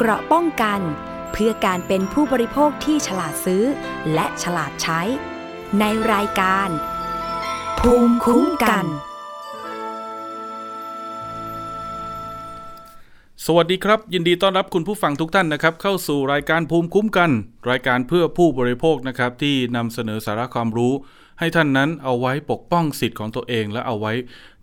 เกราะป้องกัน เพื่อการเป็นผู้บริโภคที่ฉลาดซื้อ และฉลาดใช้ ในรายการ ภูมิคุ้มกัน สวัสดีครับ ยินดีต้อนรับคุณผู้ฟังทุกท่านนะครับ เข้าสู่รายการภูมิคุ้มกัน รายการเพื่อผู้บริโภคนะครับที่นำเสนอสาระความรู้ ให้ท่านนั้นเอาไว้ปกป้องสิทธิ์ของตัวเอง และเอาไว้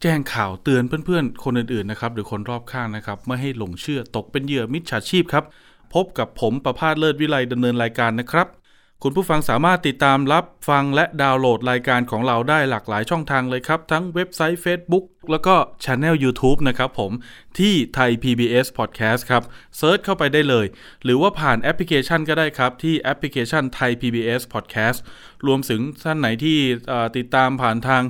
แจ้งข่าวเตือนเพื่อนๆ คนอื่นๆนะครับหรือคนรอบข้างนะครับไม่ให้หลงเชื่อตกเป็นเหยื่อมิจฉาชีพครับ พบกับผมประพาสเลิศวิไลดำเนินรายการนะครับ คุณผู้ฟังสามารถติดตามรับฟังและดาวน์โหลดรายการของเราได้หลากหลายช่องทางเลยครับ ทั้งเว็บไซต์ Facebook แล้วก็ channel YouTube นะครับผม ที่ Thai PBS Podcast ครับ search เข้าไปได้เลย หรือว่าผ่านแอปพลิเคชันก็ได้ครับ ที่แอปพลิเคชันไทย PBS Podcast รวมถึงท่านไหนที่ติดตามผ่านทาง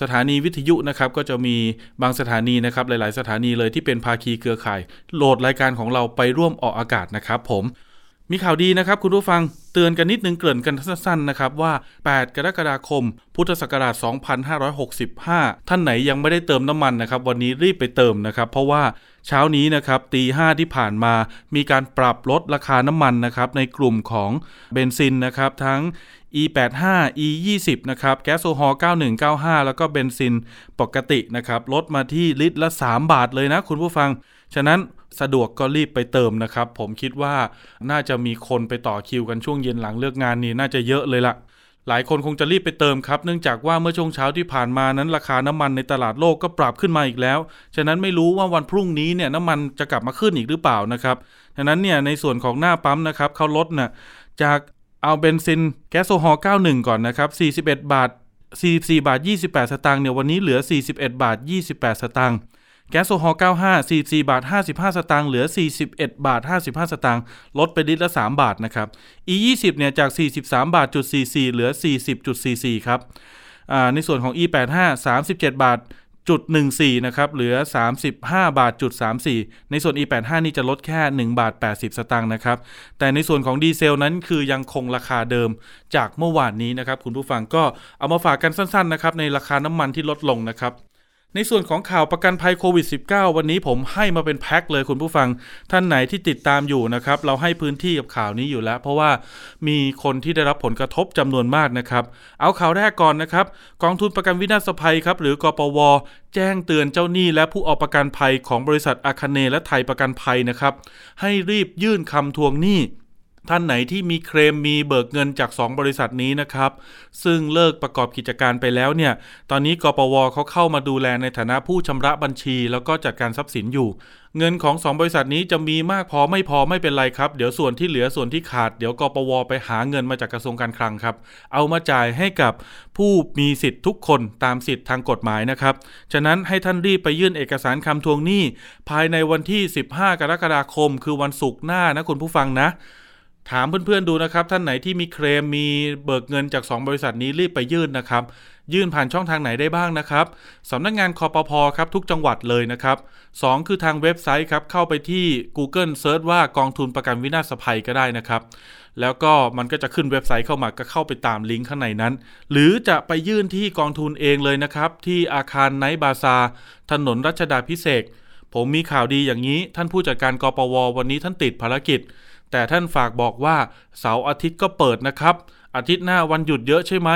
สถานีวิทยุนะครับก็จะมีบางสถานีนะครับหลาย ๆ สถานีเลยที่เป็นภาคีเครือข่าย โหลดรายการของเราไปร่วมออกอากาศนะครับผม มีข่าวดีนะครับคุณผู้ฟังเตือนกันนิดนึงเกริ่นกันสั้นๆนะครับว่า 8 กรกฎาคม พุทธศักราช 2565 ท่านไหนยังไม่ได้เติมน้ำมันนะครับ วันนี้รีบไปเติมนะครับ เพราะว่าเช้านี้นะครับตีห้ที่ผ่านมา มีการปรับลดราคาน้ำมันนะครับในกลุ่มของเบนซินนะครับทั้ง E85 E20 นะครับแก๊สโซฮอล์9195 แล้วก็เบนซินปกตินะครับลดมาที่ลิตรละ 3 บาทเลยนะคุณผู้ฟัง ฉะนั้น สะดวกก็รีบไปเติมนะครับ ผมคิดว่าน่าจะมีคนไปต่อคิวกันช่วงเย็นหลังเลิกงานนี่น่าจะเยอะเลยละหลายคนคงจะรีบไปเติมครับ เนื่องจากว่าเมื่อช่วงเช้าที่ผ่านมานั้นราคาน้ำมันในตลาดโลกก็ปรับขึ้นมาอีกแล้ว ฉะนั้นไม่รู้ว่าวันพรุ่งนี้เนี่ยน้ำมันจะกลับมาขึ้นอีกหรือเปล่านะครับ ฉะนั้นเนี่ยในส่วนของหน้าปั๊มนะครับเขาลดน่ะจากเอาเบนซินแก๊สโซฮอล์91 ก่อนนะครับ41 บาท44บาท 28 สตางค์เนี่ยวันนี้เหลือ 41 บาท 28 สตางค์ แก๊สโซฮอล์95 44บาท55 สตางค์เหลือ 41 บาท 55 สตางค์ลดไปลิตรละ 3 บาทนะครับ E20 เนี่ยจาก 43 บาทจุด44เหลือ 40.44ครับในส่วนของ E85 37 บาทจุด14นะครับเหลือ 35 บาทจุด34 ในส่วน E85 นี่จะลดแค่ 1 บาท 80 สตางค์นะครับ แต่ในส่วนของดีเซลนั้นคือยังคงราคาเดิมจากเมื่อวานนี้นะครับ คุณผู้ฟังก็เอามาฝากกันสั้นๆนะครับในราคาน้ำมันที่ลดลงนะครับ ในส่วนของข่าวประกันภัยโควิด -19 วันนี้ผมให้มาเป็นแพ็คเลยคุณผู้ฟัง ท่านไหนที่ติดตามอยู่นะครับ เราให้พื้นที่กับข่าวนี้อยู่แล้ว เพราะว่ามีคนที่ได้รับผลกระทบจำนวนมากนะครับ เอาข่าวแรกก่อนนะครับ กองทุนประกันวินาศภัยครับ หรือกปว แจ้งเตือนเจ้าหนี้และผู้เอาประกันภัยของบริษัทอาคเนและไทยประกันภัยนะครับ ให้รีบยื่นคำทวงหนี้ ท่านไหนที่มีเคลมมีเบิกเงินจาก 2 บริษัทนี้นะครับ ซึ่งเลิกประกอบกิจการไปแล้วเนี่ย ตอนนี้กปวเขาเข้ามาดูแลในฐานะผู้ชำระบัญชี แล้วก็จัดการทรัพย์สินอยู่ เงินของ 2 บริษัทนี้จะมีมากพอไม่พอไม่เป็นไรครับ เดี๋ยวส่วนที่เหลือส่วนที่ขาดเดี๋ยวกปวไปหาเงินมาจากกระทรวงการคลังครับ เอามาจ่ายให้กับผู้มีสิทธิ์ทุกคนตามสิทธิ์ทางกฎหมายนะครับ ฉะนั้นให้ท่านรีบไปยื่นเอกสารคำทวงหนี้ ภายในวันที่ 15 กรกฎาคม คือวันศุกร์หน้านะคุณผู้ฟังนะ ถามเพื่อนๆดูนะครับ ท่านไหนที่มีเคลมมีเบิกเงินจาก 2 บริษัทนี้รีบไปยื่นนะครับ ยื่นผ่านช่องทางไหนได้บ้างนะครับสำนักงงานคอปพอครับทุกจังหวัดเลยนะครับ 2 คือทางเว็บไซต์ครับ เข้าไปที่ Google Search ว่ากองทุนประกันวินาศภัยก็ได้นะครับ แล้วก็มันก็จะขึ้นเว็บไซต์เข้ามาก็เข้าไปตามลิงก์ข้างในนั้น หรือจะไปยื่นที่กองทุนเองเลยนะครับ ที่อาคารไนท์บาซาถนนรัชดาพิเศษผมมีข่าวดีอย่างนี้ ท่านผู้จัดการกปว วันนี้ท่านติดภารกิจ แต่ท่านฝากบอกว่าเสาร์อาทิตย์ก็เปิดนะครับ อาทิตย์หน้าวันหยุดเยอะใช่ไหม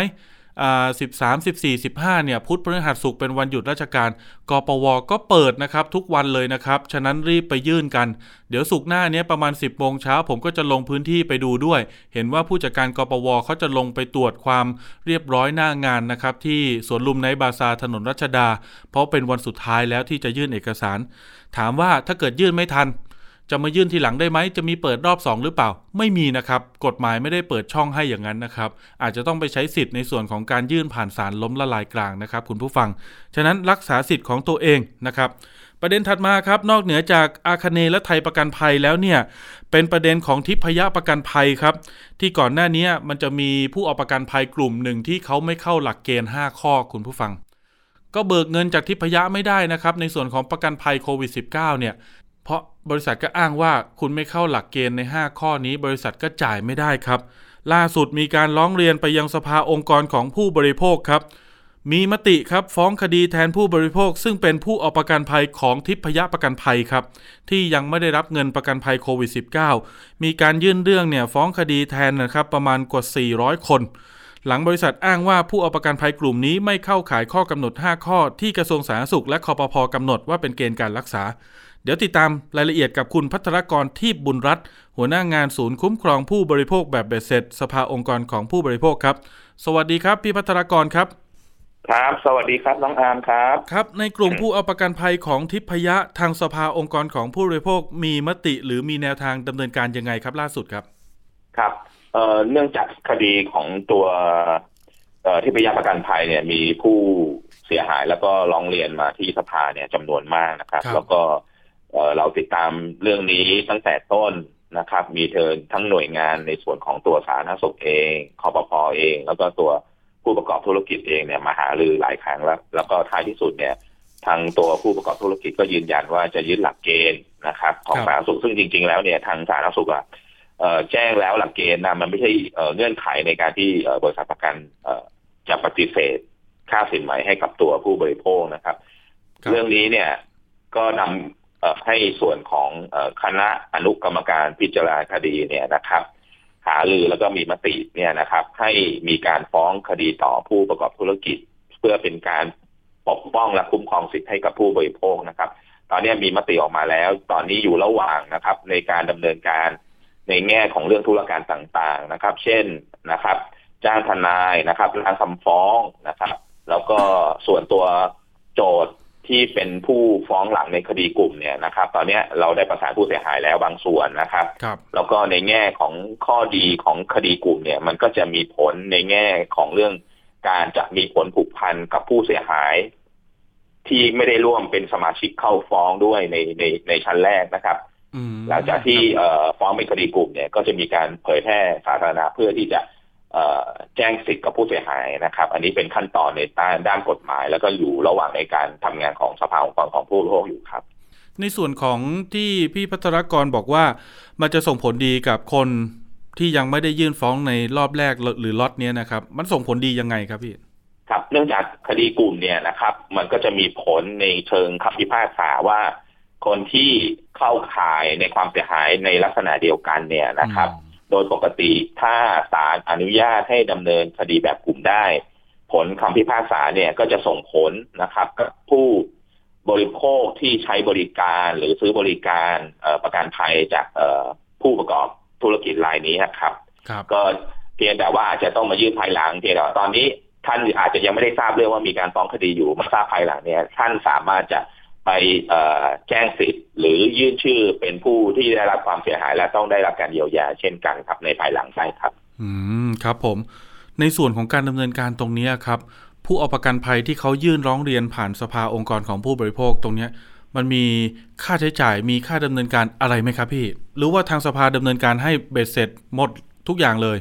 อ่าสิบสามสิบสี่สิบห้าเนี่ยพุธพฤหัสศุกร์เป็นวันหยุดราชการกปวก็เปิดนะครับทุกวันเลยนะครับ ฉะนั้นรีบไปยื่นกัน เดี๋ยวศุกร์หน้าเนี้ยประมาณ 10บโมงเช้าผมก็จะลงพื้นที่ไปดูด้วย เห็นว่าผู้จัดการกปวเขาจะลงไปตรวจความเรียบร้อยหน้างานนะครับที่สวนลุมไนบาซาถนนรัชดา เพราะเป็นวันสุดท้ายแล้วที่จะยื่นเอกสาร ถามว่าถ้าเกิดยื่นไม่ทัน จะมายื่นทีหลังได้ไหมจะมีเปิดรอบ 2 หรือเปล่า ไม่มีนะครับ กฎหมายไม่ได้เปิดช่องให้อย่างนั้นนะครับ อาจจะต้องไปใช้สิทธิ์ในส่วนของการยื่นผ่านศาลล้มละลายกลางนะครับ คุณผู้ฟัง ฉะนั้นรักษาสิทธิ์ของตัวเองนะครับ ประเด็นถัดมาครับ นอกเหนือจากอาคเนและไทยประกันภัยแล้วเนี่ยเป็นประเด็นของทิพยประกันภัยครับ ที่ก่อนหน้านี้มันจะมีผู้เอาประกันภัยกลุ่มหนึ่งที่เขาไม่เข้าหลักเกณฑ์ 5 ข้อคุณผู้ฟังก็เบิกเงินจากทิพยะไม่ได้นะครับ ในส่วนของประกันภัยโควิด -19 เนี่ย เพราะบริษัทก็อ้างว่าคุณไม่เข้าหลักเกณฑ์ใน 5 ข้อนี้ บริษัทก็จ่ายไม่ได้ครับ ล่าสุดมีการร้องเรียนไปยังสภาองค์กรของผู้บริโภคครับ มีมติครับฟ้องคดีแทนผู้บริโภค ซึ่งเป็นผู้เอาประกันภัยของทิพยประกันภัยครับที่ยังไม่ได้รับเงินประกันภัยโควิด -19 มีการยื่นเรื่องเนี่ยฟ้องคดีแทนนะครับประมาณกว่า 400 คนหลังบริษัทอ้างว่าผู้เอาประกันภัยกลุ่มนี้ไม่เข้าขายข้อกำหนด 5 ข้อที่กระทรวงสาธารณสุขและคอปพกำหนดว่าเป็นเกณฑ์การรักษา เดี๋ยวติดตามรายละเอียดกับคุณพัทรกรที่บุญรัตน์หัวหน้างานศูนย์คุ้มครองผู้บริโภคแบบเบ็ดเสร็จ สภาองค์กรของผู้บริโภคครับ สวัสดีครับพี่พัทรกรครับ ครับ สวัสดีครับน้องอาร์มครับครับ ในกลุ่มผู้เอาประกันภัยของทิพยะทางสภาองค์กรของผู้บริโภคมีมติหรือมีแนวทางดำเนินการยังไงครับล่าสุดครับครับเอ่อเนื่องจากคดีของตัวเอ่อทิพยประกันภัยเนี่ยมีผู้เสียหายแล้วก็ร้องเรียนมาที่สภาเนี่ยจำนวนมากนะครับครับแล้วก็ เอ่อเราติดตามเรื่องนี้ตั้งแต่ต้นนะครับ มีเทินทั้งหน่วยงานในส่วนของตัวสาธารณสุขเองคอปพอเอง แล้วก็ตัวผู้ประกอบธุรกิจเองเนี่ยมาหารือหลายครั้งแล้ว แล้วก็ท้ายที่สุดเนี่ย ทางตัวผู้ประกอบธุรกิจก็ยืนยันว่าจะยึดหลักเกณฑ์นะครับ ของครับสาธารณสุขซึ่งจริง ๆ แล้วเนี่ยทางสาธารณสุขอะเอ่อแจ้งแล้วหลักเกณฑ์นะมันไม่ใช่เอ่อเงื่อนไขในการที่เอ่อบริษัทประกันเอ่อจะปฏิเสธ ค่าสินไหมให้กับตัวผู้บริโภคนะครับครับเรื่องนี้เนี่ยก็นำเอ่อ ให้ส่วนของคณะอนุกรรมการพิจารณาคดีเนี่ยนะครับ หารือแล้วก็มีมติเนี่ยนะครับ ให้มีการฟ้องคดีต่อผู้ประกอบธุรกิจ เพื่อเป็นการปกป้องและคุ้มครองสิทธิ์ให้กับผู้บริโภคนะครับ ตอนนี้มีมติออกมาแล้ว ตอนนี้อยู่ระหว่างนะครับ ในการดำเนินการในแง่ของเรื่องธุรการต่างๆนะครับ เช่นนะครับ จ้างทนายนะครับร่างคำฟ้องนะครับ แล้วก็ส่วนตัวโจทย์ ที่เป็นผู้ฟ้องหลังในคดีกลุ่มเนี่ยนะครับ ตอนนี้เราได้ประสานผู้เสียหายแล้วบางส่วนนะครับครับแล้วก็ในแง่ของข้อดีของคดีกลุ่มเนี่ย มันก็จะมีผลในแง่ของเรื่องการจะมีผลผูกพันกับผู้เสียหาย ที่ไม่ได้ร่วมเป็นสมาชิกเข้าฟ้องด้วยในในในชั้นแรกนะครับอืมหลังจากที่เอ่อฟ้องเป็นคดีกลุ่มเนี่ย ก็จะมีการเผยแพร่สาธารณะเพื่อที่จะเอ่อ แจ้งสิทธิ์กับผู้เสียหายนะครับ อันนี้เป็นขั้นตอนในด้านด้านกฎหมาย แล้วก็อยู่ระหว่างในการทำงานของสภาองค์กรของผู้บริโภคอยู่ครับ ในส่วนของที่พี่พัทรกรบอกว่า มันจะส่งผลดีกับคนที่ยังไม่ได้ยื่นฟ้องในรอบแรกหรือล็อตเนี้ยนะครับ มันส่งผลดียังไงครับพี่ครับเนื่องจากคดีกลุ่มเนี่ยนะครับ มันก็จะมีผลในเชิงคำพิพากษาว่า คนที่เข้าข่ายในความเสียหายในลักษณะเดียวกันเนี่ยนะครับโดยปกติถ้าศาลอนุญาตให้ดำเนินคดีแบบกลุ่มได้ ผลคำพิพากษาเนี่ยก็จะส่งผลนะครับกับผู้บริโภคที่ใช้บริการหรือซื้อบริการเอ่อประกันภัยจากเอ่อผู้ประกอบธุรกิจรายนี้นะครับครับก็เพียงแต่ว่าอาจจะต้องมายื่นภายหลังเพียงแต่ว่าตอนนี้ท่านอาจจะยังไม่ได้ทราบเรื่องว่ามีการฟ้องคดีอยู่มาทราบภายหลังเนี่ยท่านสามารถจะ ไปเอ่อแจ้งสิทธิ์หรือยื่นชื่อเป็นผู้ที่ได้รับความเสียหายและต้องได้รับการเยียวยาเช่นกันครับในภายหลังใช่ครับ อืมครับผม ในส่วนของการดำเนินการตรงเนี้ยครับ ผู้เอาประกันภัยที่เขายื่นร้องเรียนผ่านสภาองค์กรของผู้บริโภคตรงเนี้ยมันมีค่าใช้จ่ายมีค่าดำเนินการอะไรไหมครับพี่ หรือว่าทางสภาดำเนินการให้เบ็ดเสร็จหมดทุกอย่างเลย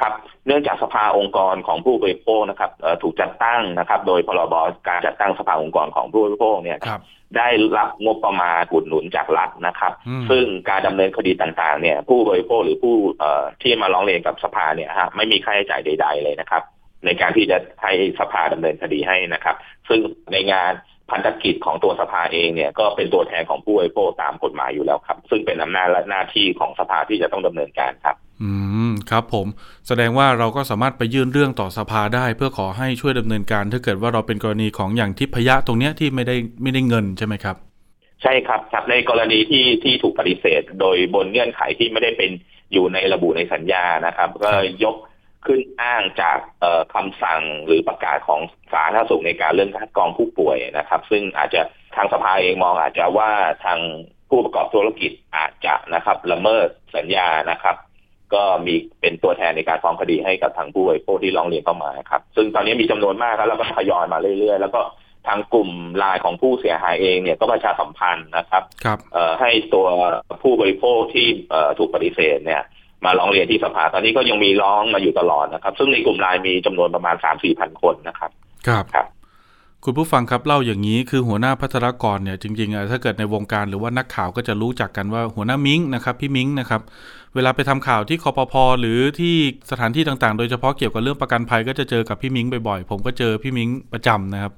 ครับเนื่องจากสภาองค์กรของผู้บริโภคนะครับเอ่อถูกจัดตั้งนะครับ โดยพรบการจัดตั้งสภาองค์กรของผู้บริโภคเนี่ยครับได้รับงบประมาณอุดหนุนจากรัฐนะครับอืมซึ่งการดำเนินคดีต่างๆ เนี่ย ผู้บริโภคหรือผู้เอ่อที่มาร้องเรียนกับสภาเนี่ยฮะไม่มีค่าใช้จ่ายใด ๆ เลยนะครับ ในการที่จะให้สภาดำเนินคดีให้นะครับ ซึ่งในงาน พันธกิจของตัวสภาเองเนี่ยก็เป็นตัวแทนของผู้บริโภคตามกฎหมายอยู่แล้วครับ ซึ่งเป็นอำนาจและหน้าที่ของสภาที่จะต้องดำเนินการครับ อืมครับผม แสดงว่าเราก็สามารถไปยื่นเรื่องต่อสภาได้ เพื่อขอให้ช่วยดำเนินการ ถ้าเกิดว่าเราเป็นกรณีของอย่างทิพยะตรงเนี้ยที่ไม่ได้ไม่ได้เงินใช่ไหมครับ ใช่ครับครับในกรณีที่ที่ถูกปฏิเสธ โดยบนเงื่อนไขที่ไม่ได้เป็นอยู่ในระบุในสัญญานะครับ ก็ยก ขึ้นอ้างจากเอ่อคำสั่งหรือประกาศของสาธารณสุขในการเรื่องคัดกรองผู้ป่วยนะครับ ซึ่งอาจจะทางสภาเองมองอาจจะว่าทางผู้ประกอบธุรกิจอาจจะนะครับละเมิดสัญญานะครับ ก็มีเป็นตัวแทนในการฟ้องคดีให้กับทางผู้บริโภคที่ร้องเรียนเข้ามาครับ ซึ่งตอนนี้มีจำนวนมากครับแล้วก็ทยอยมาเรื่อยๆ แล้วก็ทางกลุ่มไลายของผู้เสียหายเองเนี่ยก็ประชาสัมพันธ์นะครับครับเอ่อให้ตัวผู้บริโภคที่เอ่อถูกปฏิเสธเนี่ย มาร้องเรียนที่สภา ตอนนี้ก็ยังมีร้องมาอยู่ตลอดนะครับ ซึ่งในกลุ่มไลน์มีจำนวนประมาณสามสี่พันคนนะครับ ครับครับ คุณผู้ฟังครับเล่าอย่างนี้คือหัวหน้าพัฒนากรเนี่ยจริงๆถ้าเกิดในวงการหรือว่านักข่าวก็จะรู้จักกันว่าหัวหน้ามิงนะครับพี่มิงนะครับเวลาไปทำข่าวที่คอปพอหรือที่สถานที่ต่างๆ โดยเฉพาะเกี่ยวกับเรื่องประกันภัยก็จะเจอกับพี่มิงบ่อยๆ ผมก็เจอพี่มิงประจำนะครับ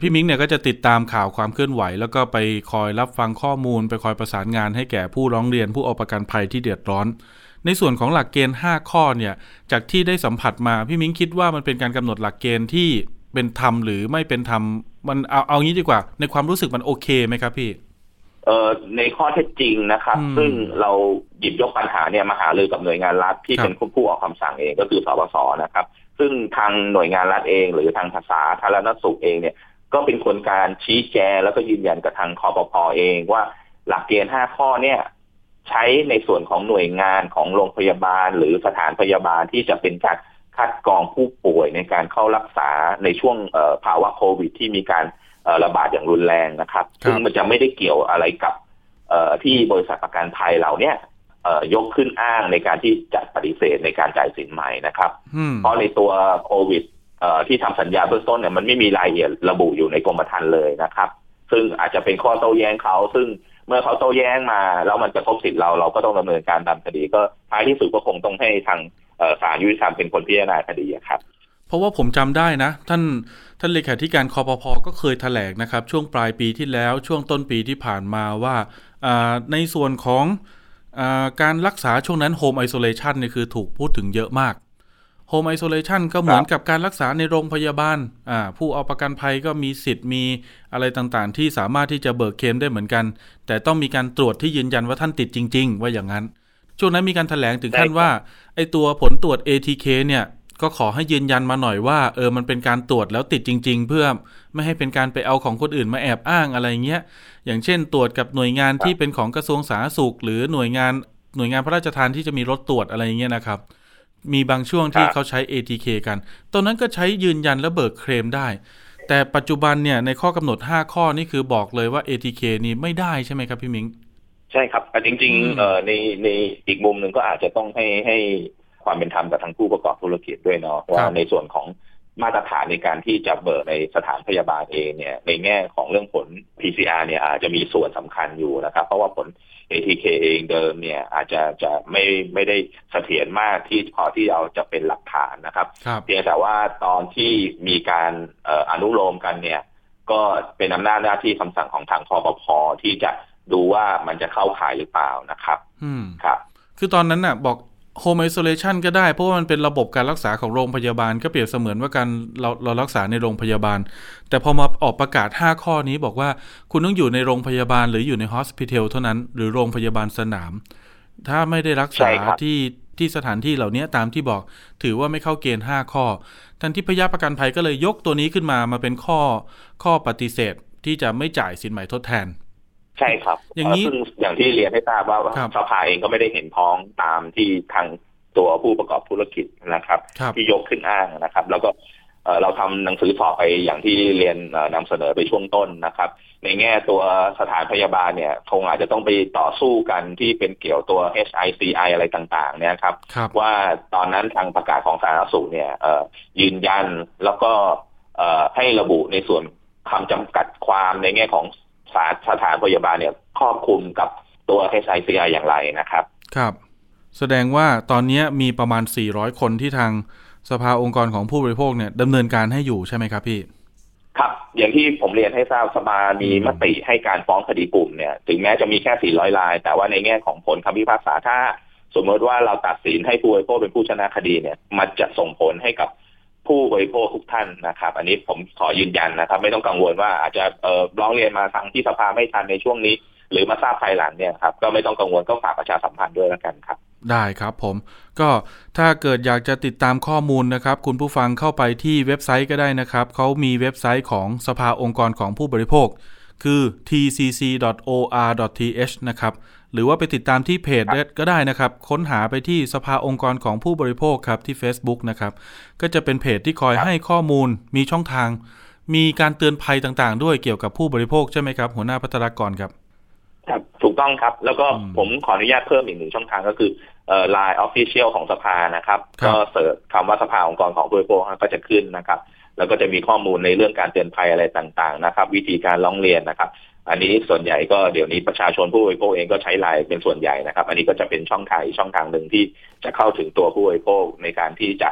พี่มิงเนี่ยก็จะติดตามข่าวความเคลื่อนไหว แล้วก็ไปคอยรับฟังข้อมูล ไปคอยประสานงานให้แก่ผู้ร้องเรียนผู้เอาประกันภัยที่เดือดร้อน ในส่วนของหลักเกณฑ์ 5 ข้อเนี่ยจากที่ได้สัมผัสมาพี่มิงคิดว่ามันเป็นการกำหนดหลักเกณฑ์ที่เป็นธรรมหรือไม่เป็นธรรมมันเอาเอางี้ดีกว่า ในความรู้สึกมันโอเคไหมครับพี่เอ่อในข้อเท็จจริงนะครับ ซึ่งเราหยิบยกปัญหาเนี่ยมาหารือกับหน่วยงานรัฐที่เป็นผู้ออกคำสั่งเองก็คือสบสนะครับ ซึ่งทางหน่วยงานรัฐเอง หรือทางภาษาธารณสุขเองเนี่ย ก็เป็นคนการชี้แจงแล้วก็ยืนยันกับทางคอปพอเองว่าหลักเกณฑ์ห้าข้อเนี่ย ใช้ในส่วนของหน่วยงานของโรงพยาบาล หรือสถานพยาบาลที่จะเป็นการคัดกรองผู้ป่วยในการเข้ารักษาในช่วงภาวะโควิด ที่มีการระบาดอย่างรุนแรงนะครับ ซึ่งมันจะไม่ได้เกี่ยวอะไรกับที่บริษัทประกันภัยเราเนี่ยยกขึ้นอ้างในการที่จะปฏิเสธในการจ่ายสินใหม่นะครับ เพราะในตัวโควิดที่ทำสัญญาเบื้องต้นเนี่ยมันไม่มีรายละเอียดระบุอยู่ในกรมธรรม์เลยนะครับ ซึ่งอาจจะเป็นข้อโต้แย้งเขาซึ่ง เมื่อเขาโต้แย้งมาแล้วมันจะทบสิทธิ์เราเราก็ต้องดำเนินการตามคดี ก็ท้ายที่สุดก็คงต้องให้ทางศาลยุติธรรมเป็นคนพิจารณาคดีครับ เพราะว่าผมจำได้นะ ท่านท่านเลขาธิการคอปพอก็เคยถแถลงนะครับ ช่วงปลายปีที่แล้วช่วงต้นปีที่ผ่านมาว่าในส่วนของอการรักษาช่วงนั้น home isolation นี่คือถูกพูดถึงเยอะมาก home isolation ก็เหมือนกับการรักษาในโรงพยาบาลอ่าผู้เอาประกันภัยก็มีสิทธิ์มีอะไรต่างๆ ที่สามารถที่จะเบิกเคลมได้เหมือนกัน แต่ต้องมีการตรวจที่ยืนยันว่าท่านติดจริง ๆ ว่าอย่างนั้น ช่วงนั้นมีการแถลงถึงขั้นว่า ไอตัวผลตรวจ ATK เนี่ย ก็ขอให้ยืนยันมาหน่อยว่าเออมันเป็นการตรวจแล้วติดจริง ๆ เพื่อไม่ให้เป็นการไปเอาของคนอื่นมาแอบอ้างอะไรเงี้ยอย่างเช่น ตรวจกับหน่วยงานที่เป็นของกระทรวงสาธารณสุข หรือหน่วยงานหน่วยงานพระราชทานที่จะมีรถตรวจอะไรเงี้ยนะครับ มีบางช่วงที่เขาใช้ ATK กัน ตอนนั้นก็ใช้ยืนยันและเบิกเคลมได้ แต่ปัจจุบันเนี่ยในข้อกำหนด 5 ข้อนี่คือบอกเลยว่า ATK นี่ไม่ได้ใช่ไหมครับพี่มิงใช่ครับแต่จริงๆเอ่อในในอีกมุมหนึ่งก็อาจจะต้องให้ให้ความเป็นธรรมกับทั้งผู้ประกอบธุรกิจด้วยเนาะว่าในส่วนของมาตรฐานในการที่จะเบิกในสถานพยาบาลเองเนี่ยในแง่ของเรื่องผล PCR เนี่ยอาจจะมีส่วนสำคัญอยู่นะครับ เพราะว่าผล ATK เองเดิมเนี่ยอาจจะจะไม่ไม่ได้เสถียรมากที่พอที่เอาจะเป็นหลักฐานนะครับเพียงแต่ว่าตอนที่มีการอนุโลมกันเนี่ย ก็เป็นอำนาจหน้าที่คำสั่งของทางคอปพอที่จะดูว่ามันจะเข้าข่ายหรือเปล่านะครับ อืมครับ คือตอนนั้นน่ะ บอก โฮมไอโซเลชันก็ได้ เพราะว่ามันเป็นระบบการรักษาของโรงพยาบาล ก็เปรียบเสมือนว่าการเราเรารักษาในโรงพยาบาล แต่พอมาออกประกาศ 5 ข้อนี้บอกว่าคุณต้องอยู่ในโรงพยาบาลหรืออยู่ในฮอสพิทอลเท่านั้น หรือโรงพยาบาลสนาม ถ้าไม่ได้รักษาที่ที่สถานที่เหล่านี้ตามที่บอกถือว่าไม่เข้าเกณฑ์ 5 ข้อทันที่พยาประกันภัยก็เลยยกตัวนี้ขึ้นมามาเป็นข้อข้อปฏิเสธที่จะไม่จ่ายสินใหม่ทดแทน ใช่ครับอย่างนี้ซึ่งอย่างที่เรียนให้ทราบว่าสภาเองก็ไม่ได้เห็นพ้องตามที่ทางตัวผู้ประกอบธุรกิจนะครับ ที่ยกขึ้นอ้างนะครับ แล้วก็เราทำหนังสือสอบไปอย่างที่เรียนนำเสนอไปช่วงต้นนะครับ ในแง่ตัวสถานพยาบาลเนี่ย คงอาจจะต้องไปต่อสู้กันที่เป็นเกี่ยวตัว HICI อะไรต่าง ๆ เนี่ยครับรบว่าตอนนั้นทางประกาศของสาธารณสุขเนี่ยยืนยันแล้วก็ให้ระบุในส่วนคำจำกัดความในแง่ของ สถานพยาบาลเนี่ยครอบคลุมกับตัว HICI อย่างไรนะครับ ครับ แสดงว่าตอนนี้มีประมาณ 400 คนที่ทางสภาองค์กรของผู้บริโภคเนี่ยดำเนินการให้อยู่ใช่ไหมครับพี่ ครับ อย่างที่ผมเรียนให้ทราบสภามีมติให้การฟ้องคดีกลุ่มเนี่ย ถึงแม้จะมีแค่ 400 ราย แต่ว่าในแง่ของผลคำพิพากษาถ้า สมมติว่าเราตัดสินให้ผู้บริโภคเป็นผู้ชนะคดีเนี่ย มันจะส่งผลให้กับ ผู้บริโภคทุกท่านนะครับ อันนี้ผมขอยืนยันนะครับ ไม่ต้องกังวลว่าอาจจะเร้องเรียนมาทางที่สภาไม่ทันในช่วงนี้ หรือมาทราบภายหลังเนี่ยครับก็ไม่ต้องกังวลก็ฝากประชาสัมพันธ์ด้วยแล้วกันครับได้ครับผมก็ถ้าเกิดอยากจะติดตามข้อมูลนะครับ คุณผู้ฟังเข้าไปที่เว็บไซต์ก็ได้นะครับเขามีเว็บไซต์ของสภาองค์กรของผู้บริโภค คือ tcc.or.th นะครับ หรือว่าไปติดตามที่เพจก็ได้นะครับ ค้นหาไปที่สภาองค์กรของผู้บริโภคครับที่ Facebook นะครับ ก็จะเป็นเพจที่คอยให้ข้อมูล มีช่องทาง มีการเตือนภัยต่างๆ ด้วยเกี่ยวกับผู้บริโภคใช่ไหมครับ หัวหน้าพัฒนากรครับ ครับ ถูกต้องครับ แล้วก็ผมขออนุญาตเพิ่มอีกหนึ่งช่องทางก็คือเอ่อ LINE Official ของสภานะครับ ก็ search คำว่าสภาองค์กรของผู้บริโภคก็จะขึ้นนะครับแล้วก็จะมีข้อมูลในเรื่องการเตือนภัยอะไรต่างๆนะครับ วิธีการร้องเรียนนะครับ อันนี้ส่วนใหญ่ก็เดี๋ยวนี้ประชาชนผู้บริโภคเองก็ใช้ไลน์เป็นส่วนใหญ่นะครับ อันนี้ก็จะเป็นช่องทางช่องทางหนึ่งที่จะเข้าถึงตัวผู้บริโภคในการที่จะ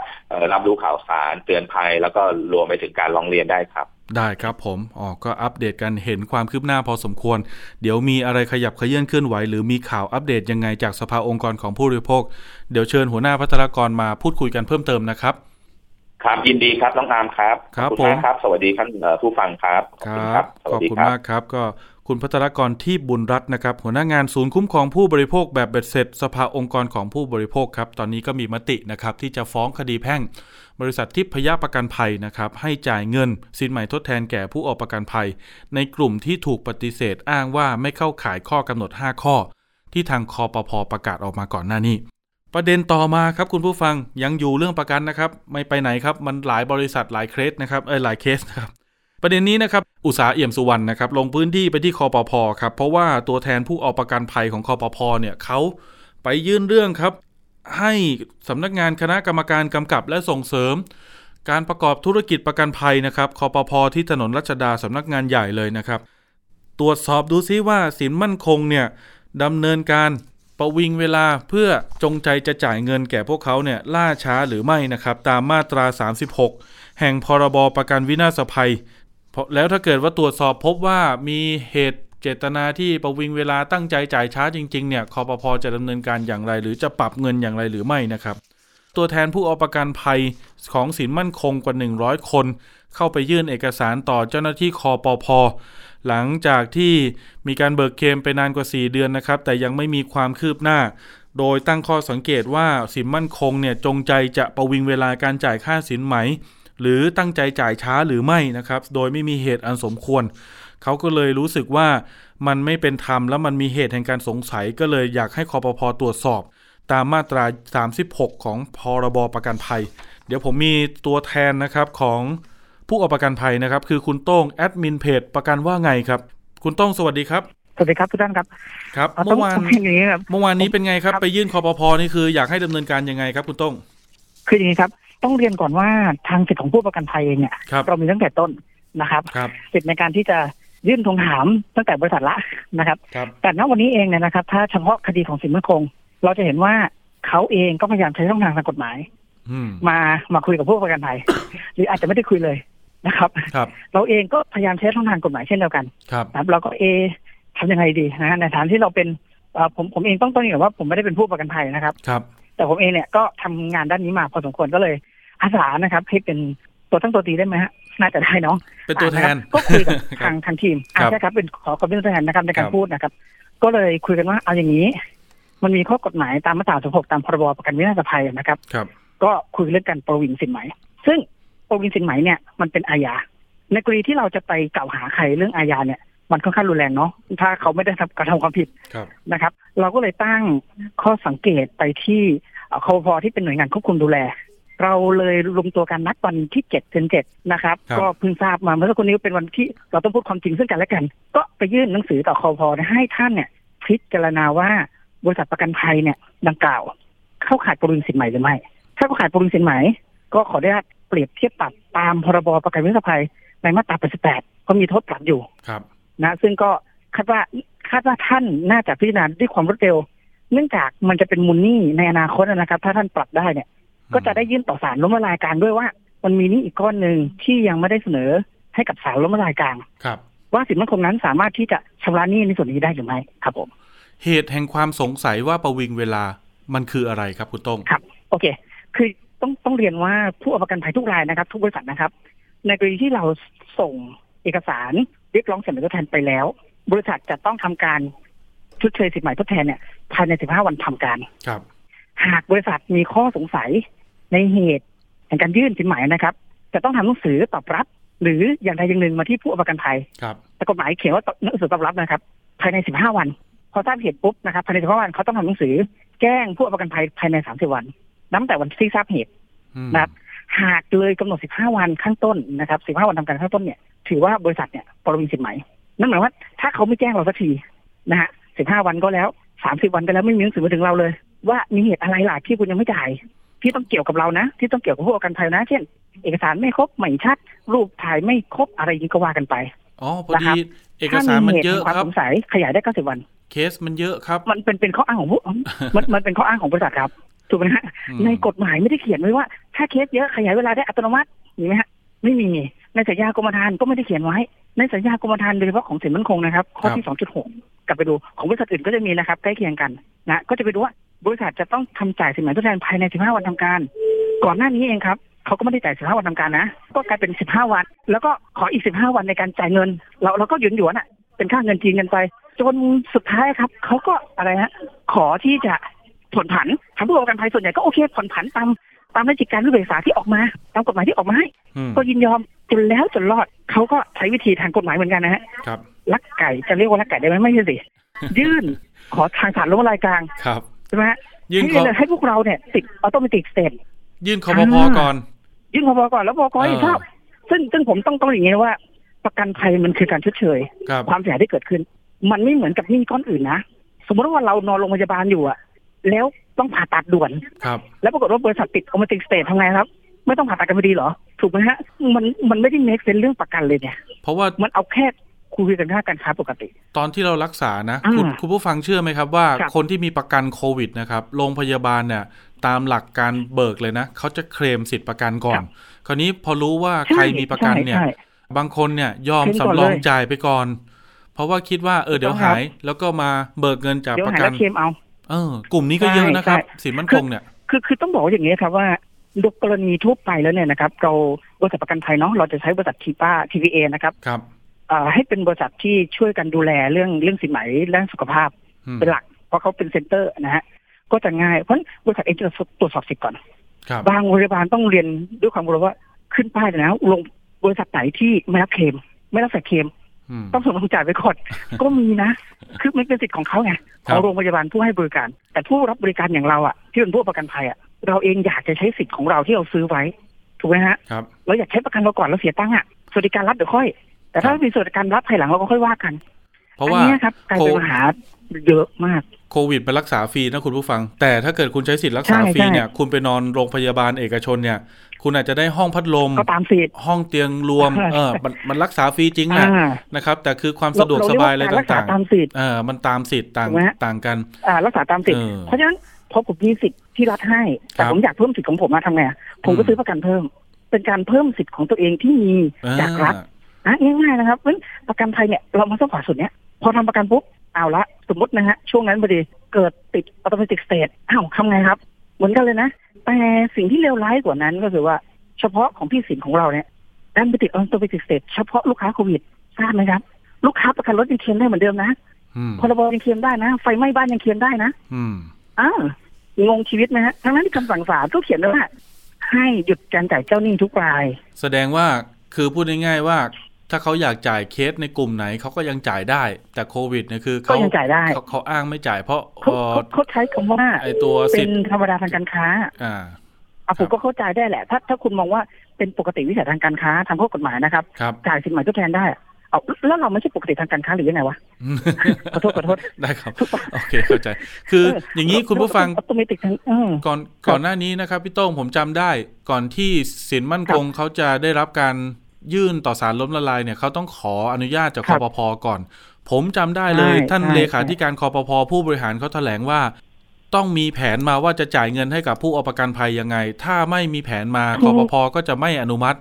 รับรู้ข่าวสารเตือนภัย แล้วก็รวมไปถึงการร้องเรียนได้ครับ ได้ครับผมอ๋อก็อัปเดตกันเห็นความคืบหน้าพอสมควร เดี๋ยวมีอะไรขยับขยื่นเคลื่อนไหว หรือมีข่าวอัปเดตยังไงจากสภาองค์กรของผู้บริโภค เดี๋ยวเชิญหัวหน้าพัฒนากรมาพูดคุยกันเพิ่มเติมนะครับ ครับยินดีครับน้องอามครับครับผมครับ สวัสดีครับผู้ฟังครับครับขอบคุณมากครับ ก็คุณพัฒนากรที่บุญรัตน์นะครับ หัวหน้างานศูนย์คุ้มครองผู้บริโภคแบบเบ็ดเสร็จ สภาองค์กรของผู้บริโภคครับ ตอนนี้ก็มีมตินะครับ ที่จะฟ้องคดีแพ่ง บริษัททิพยประกันภัยนะครับ ให้จ่ายเงิน สินใหม่ทดแทนแก่ผู้ออกประกันภัย ในกลุ่มที่ถูกปฏิเสธอ้างว่าไม่เข้าข่ายข้อกำหนด 5 ข้อ ที่ทางคอปพอประกาศออกมาก่อนหน้านี้ ประเด็นต่อมาครับคุณผู้ฟังยังอยู่เรื่องประกันนะครับ ไม่ไปไหนครับมันหลายบริษัทหลายเคสนะครับเออหลายเคสนะครับประเด็นนี้นะครับอุตสาเอี่ยมสุวรรณนะครับลงพื้นที่ไปที่คอปพอครับเพราะว่าตัวแทนผู้ออกประกันภัยของคอปพอเนี่ยเขาไปยื่นเรื่องครับ ให้สำนักงานคณะกรรมการกำกับและส่งเสริม การประกอบธุรกิจประกันภัยนะครับคอปพอที่ถนนรัชดาสำนักงานใหญ่เลยนะครับ ตรวจสอบดูซิว่าสินมั่นคงเนี่ยดำเนินการ ประวิงเวลาเพื่อจงใจจะจ่ายเงินแก่พวกเขาเนี่ยล่าช้าหรือไม่นะครับตามมาตรา 36 แห่งพรบประกันวินาศภัย แล้วถ้าเกิดว่าตรวจสอบพบว่ามีเหตุเจตนาที่ประวิงเวลาตั้งใจจ่ายช้าจริงๆเนี่ยคอปพอจะดำเนินการอย่างไร หรือจะปรับเงินอย่างไรหรือไม่นะครับ ตัวแทนผู้เอาประกันภัยของสินมั่นคงกว่า 100 คน เข้าไปยื่นเอกสารต่อเจ้าหน้าที่คอปพหลังจากที่มีการเบิกเคมไปนานกว่า 4 เดือนนะครับ แต่ยังไม่มีความคืบหน้า โดยตั้งข้อสังเกตว่าสินมั่นคงเนี่ยจงใจจะประวิงเวลาการจ่ายค่าสินไหม หรือตั้งใจจ่ายช้าหรือไม่นะครับ โดยไม่มีเหตุอันสมควร เขาก็เลยรู้สึกว่ามันไม่เป็นธรรมแล้วมันมีเหตุแห่งการสงสัยก็เลยอยากให้คอปพอตรวจสอบ ตามมาตรา 36 ของพรบประกันภัย เดี๋ยวผมมีตัวแทนนะครับของผู้ออกประกันภัยนะครับ คือคุณโต้งแอดมินเพจประกันว่าไงครับ คุณโต้งสวัสดีครับ สวัสดีครับทุกท่านครับ ครับเมื่อวานเมื่อวานนี้เป็นไงครับ ไปยื่นคอปพอนี่คืออยากให้ดำเนินการยังไงครับคุณโต้งคืออย่างนี้ครับ ต้องเรียนก่อนว่าทางสิทธิของผู้ประกันภัยเองเนี่ยเรามีตั้งแต่ต้นนะครับสิทธิในการที่จะยื่นทวงถามตั้งแต่บริษัทละนะครับ แต่ณวันนี้เองเนี่ยนะครับ ถ้าเฉพาะคดีของสินมั่นคง เราจะเห็นว่าเขาเองก็พยายามใช้ช่องทางทางกฎหมายมามาคุยกับผู้ประกันภัยหรืออาจจะไม่ได้คุยเลยนะครับครับเราเองก็พยายามใช้ช่องทางกฎหมายเช่นเดียวกันครับเราก็เอทำยังไงดีนะในฐานที่เราเป็นผมผมเองต้องต้องอย่างว่าผมไม่ได้เป็นผู้ประกันภัยนะครับครับ แต่ผมเองเนี่ยก็ทำงานด้านนี้มาพอสมควรก็เลยอาสานะครับให้เป็นตัวตั้งตัวตีได้ไหมฮะน่าจะได้เนาะเป็นตัวแทนก็คุยกับทางทางทีมใช่ครับเป็นขอขอเป็นตัวแทนนะครับในการพูดนะครับ ก็เลยคุยกันว่าเอาอย่างนี้ มันมีข้อกฎหมายตามมาตรา16ตามพรบประกันวินาศภัยนะครับ ครับ ก็คุยเรื่องการประวิงสินไหม ซึ่งประวิงสินไหมเนี่ยมันเป็นอาญา ในกรณีที่เราจะไปกล่าวหาใครเรื่องอาญาเนี่ย มันค่อนข้างรุนแรงเนาะ ถ้าเขาไม่ได้ทำกระทำความผิดนะครับ เราก็เลยตั้งข้อสังเกตไปที่คอพอที่เป็นหน่วยงานควบคุมดูแล เราเลยรวมตัวกันนัดวันที่เจ็ดเดือนเจ็ดนะครับ ก็เพิ่งทราบมาเมื่อสักครู่นี้เป็นวันที่เราต้องพูดความจริงซึ่งกันและกัน ก็ไปยื่นหนังสือต่อคอพอให้ท่านเนี่ยพิจารณาว่า บริษัทประกันภัยเนี่ยดังกล่าว เข้าข่ายปริญสินใหม่หรือไม่ ถ้าเข้าข่ายปริญสินใหม่ก็ขอได้เปรียบเทียบปรับตามพรบประกันวินาศภัยในมาตรา 88 ก็มีโทษปรับอยู่ครับนะ ซึ่งก็คาดว่าคาดว่าท่านน่าจะพิจารณาด้วยความรวดเร็ว เนื่องจากมันจะเป็นมูลหนี้ในอนาคตนะครับ ถ้าท่านปรับได้เนี่ย ก็จะได้ยื่นต่อศาลล้มละลายกลางด้วยว่า มันมีนี้อีกก้อนหนึ่งที่ยังไม่ได้เสนอให้กับศาลล้มละลายกลางครับ ว่าสินมั่นคงนั้นสามารถที่จะชำระหนี้ในส่วนนี้ได้หรือไม่ครับผม เหตุแห่งความสงสัยว่าประวิงเวลามันคืออะไรครับคุณต้งครับ โอเค คือต้องต้องเรียนว่าผู้ประกันภัยทุกรายนะครับ ทุกบริษัทนะครับ ในกรณีที่เราส่งเอกสารเรียกร้องเสนอทดแทนไปแล้ว บริษัทจะต้องทำการชดเชยสินใหม่ทดแทนเนี่ยภายในสิบห้าวันทำการครับ หากบริษัทมีข้อสงสัยในเหตุแห่งการยื่นสินหมายนะครับ จะต้องทำหนังสือตอบรับ หรืออย่างใดอย่างหนึ่งมาที่ผู้ประกันภัยครับแต่กฎหมายเขียนว่าหนังสือตอบรับนะครับ ภายในสิบห้าวัน พอทราบเหตุปุ๊บนะครับภายในสิบห้าวันเขาต้องทำหนังสือ แจ้งผู้ประกันภัยภายในสามสิบวันนับแต่วันที่ทราบเหตุนะครับ หากเลยกำหนดสิบห้าวันข้างต้นนะครับสิบห้าวันทำการข้างต้นเนี่ย ถือว่าบริษัทเนี่ยปรวินสินไหมนั่นหมายว่าถ้าเขาไม่แจ้งเราสักทีนะฮะสิบห้าวันก็แล้วสามสิบวันก็แล้วไม่มีหนังสือมาถึงเราเลย ว่ามีเหตุอะไรล่ะที่คุณยังไม่จ่ายที่ต้องเกี่ยวกับเรานะ ที่ต้องเกี่ยวกับผู้ประกันภัยนะ เช่น เอกสารไม่ครบไม่ชัด รูปถ่ายไม่ครบอะไรนี้ก็ว่ากันไปอ๋อพอดีเอกสารมันเยอะความครับสงสัยขยายได้เก้าสิบวัน เคสมันเยอะครับ มันเป็นเป็นข้ออ้างของผู้มันมันเป็นข้ออ้างของบริษัทครับถูกไหมฮะอืมในกฎหมายไม่ได้เขียนไว้ว่า ถ้าเคสเยอะขยายเวลาได้อัตโนมัติมีไหมฮะไม่มีในสัญญากรมธรรม์ก็ไม่ได้เขียนไว้ ในสัญญากรมธรรม์โดยเฉพาะของสินมั่นคงนะครับข้อที่สองจุดหกกลับไปดูของบริษัทอื่นก็จะมีนะครับใกล้เคียงกันนะก็จะไปดูว่าบริษัทจะต้องทำจ่ายสินไหมทดแทนภายใน15วันทำการ ก่อนหน้านี้เองครับเขาก็ไม่ได้จ่าย15วันทำการนะ ก็กลายเป็น15วัน แล้วก็ขออีก15วันในการจ่ายเงิน เราเราก็หยุนหยวนๆอะเป็นค่าเงินจีนกันไป จนสุดท้ายครับเขาก็อะไรฮะขอที่จะผ่อนผันทางผู้ประกันภัยส่วนใหญ่ก็โอเคผ่อนผันตามตามราชการรูปเอกสารที่ออกมาตามกฎหมายที่ออกมาให้อืมก็ยินยอมจนแล้วจนรอดเขาก็ใช้วิธีทางกฎหมายเหมือนกันนะฮะครับลักไก่จะเรียกว่าลักไก่ได้ไหมไม่ใช่สิยื่นขอทางศาลล้มละลายกลางครับใช่ไหมฮะยื่นให้ขอเลยให้พวกเราเนี่ยติด automatic stayยื่นคปภ. ก่อน ยื่น คปภ. ก่อนแล้ว คปภ. ให้ชอบซึ่งซึ่งผมต้องต้องอย่างนี้ว่า ประกันภัยมันคือการชดเชยครับความเสียหายที่เกิดขึ้น มันไม่เหมือนกับหนี้ก้อนอื่นนะสมมติว่าเรานอนโรงพยาบาลอยู่อะแล้วต้องผ่าตัดด่วนครับ แล้วปรากฏว่าบริษัทติด automatic stay ทำไงครับ ไม่ต้องผ่าตัดกันพอดีเหรอ ถูกไหมฮะ มันมันไม่ได้ make sense เรื่องประกันเลยเนี่ย เพราะว่ามันเอาแค่คุยกันค่าการค้าปกติ ตอนที่เรารักษานะอ่าคุณคุณผู้ฟังเชื่อไหมครับว่าครับคนที่มีประกันโควิดนะครับโรงพยาบาลเนี่ยตามหลักการเบิกเลยนะเขาจะเคลมสิทธิ์ประกันก่อน คราวนี้พอรู้ว่าใครมีประกันเนี่ยใช่บางคนเนี่ยยอมเคลมก่อนสำรองเลยจ่ายไปก่อน เพราะว่าคิดว่าเออถูกเดี๋ยวต้องครับหาย แล้วก็มาเบิกเงินจากเดี๋ยวประหากันแล้วเคลมเอาเออกลุ่มนี้ก็เยอะนะครับใช่สินมั่นคงเนี่ย คือคือต้องบอกว่าอย่างนี้ครับว่าโดยกรณีทั่วไปแล้วเนี่ยนะครับ เราบริษัทประกันภัยเนาะเราจะใช้บริษัททีป้า TVA นะครับครับเอ่อให้เป็นบริษัทที่ช่วยกันดูแลเรื่องเรื่องสินไหมเรื่องสุขภาพอืมเป็นหลัก เพราะเขาเป็นเซ็นเตอร์นะฮะก็จะง่ายเพราะฉะนั้นบริษัทเองจะตรวจสอบสิทธิ์ก่อนครับบางโรงพยาบาลต้องเรียนด้วยความรู้ว่าขึ้นป้ายเลยนะลงบริษัทไหนที่ไม่รับเคลมไม่รับใส่เคลมอืม ต้องส่งลงจ่ายไปก่อนก็มีนะ คือมันเป็นสิทธิ์ของเขาไงคขรับองโรงพยาบาลผู้ให้บริการ แต่ผู้รับบริการอย่างเราอะที่เป็นผู้ประกันภัยอะเราเองอยากจะใช้สิทธิ์ของเราที่เราซื้อไว้ ถูกไหมฮะครับเราอยากใช้ประกันเราก่อนเราเสียตังค์อะสวัสดิการรัฐเดี๋ยวค่อย แต่ถ้าครับมีสวัสดิการรัฐภายหลังเราก็ค่อยว่ากัน เพราะอัว่านี้ยครับกลายเป็นโคปัญหาเยอะมากโควิดไปรักษาฟรีนะคุณผู้ฟัง แต่ถ้าเกิดคุณใช้สิทธิ์รักษาใช่ฟรีใช่เนี่ยคุณไปนอนโรงพยาบาลเอกชนเนี่ย คุณอาจจะได้ห้องพัดลมก็ตามสิทธิ์ห้องเตียงรวมใช่เออมันมันรักษาฟรีจริงแหละอ่านะครับ แต่คือความสะดวกสบายอะไรเเกว่รักษาต่างตามสิทธิ์ๆเออมันตามสิทธิ์ต่างถูกไหมฮะต่างกันอ่ารักษาตามสิทธิ์เออเพราะฉะนั้นพอผมมีสิทธิ์ที่รัฐให้ แต่ครับผมอยากเพิ่มสิทธิ์ของผมมาทำไงอะผมก็อืมซื้อประกันเพิ่ม เป็นการเพิ่มสิทธิ์ของตัวเองที่มีอ่จากรัฐนะง่ายๆนะครับเพราะฉะนั้นประกันภัยเนี่ยเรามาสักผ่าสุดเนี้ยพอทำประกันปุ๊บเอาละสมมตินะฮะช่วงนั้นพอดีเกิดติดอัตโนมัติสเตทอ้าวทำไงครับ เหมือนกันเลยนะ แต่สิ่งที่เลวร้ายกว่านั้นก็คือว่าเฉพาะของพี่สินของเราเนี่ยดันไปติดอัตโนมัติสเตทเฉพาะลูกค้าโควิดทราบไหมครับ ลูกค้าประกันรถยังเคลมได้เหมือนเดิมนะอืมพรบยังเคลมได้นะ ไฟไหม้บ้านยังเคลมได้นะอืมอ้าวงงชีวิตไหมฮะทั้งนั้นที่คำสั่งศาลก็เขียนไว้ว่าให้หยุดการจ่ายเจ้าหนี้ทุกราย แสดงว่าคือพูดง่ายๆว่า ถ้าเขาอยากจ่ายเคสในกลุ่มไหนเขาก็ยังจ่ายได้ แต่โควิดเนี่ยคือก็เขายังจ่ายได้เขาเขาอ้างไม่จ่ายเพราะเขาเอ่อเขาเขาใช้คำว่าไอตัวเป็สิทนธิ์ธรรมดาทางการค้า อ่าอะผมครับก็เข้าใจได้แหละ ถ้าถ้าคุณมองว่าเป็นปกติวิสัยทางการค้าทางข้อกฎหมายนะครับครับจ่ายสินใหม่ทดแทนได้อะเอาแล้วเราไม่ใช่ปกติทางการค้าหรือยังไงวะขอโทษขอโทษได้ครับโอเคเข้าใจ คืออย่างนี้คุณผู้ฟังออโตเมติกทางเออก่อนก่อนหน้านี้นะครับพี่โต้งผมจำได้ ก่อนที่สินมั่นคงเขาจะได้รับการ ยื่นต่อสารล้มละลายเนี่ยเขาต้องขออนุญาตจากคครับปพก่อน ผมจำได้เลยใช่ท่านใช่เลขาธิการคอปพผู้บริหารเขาแถลงว่า ต้องมีแผนมาว่าจะจ่ายเงินให้กับผู้เอาประกันภัยยังไง ถ้าไม่มีแผนมาคอปพก็จะไม่อนุมัติ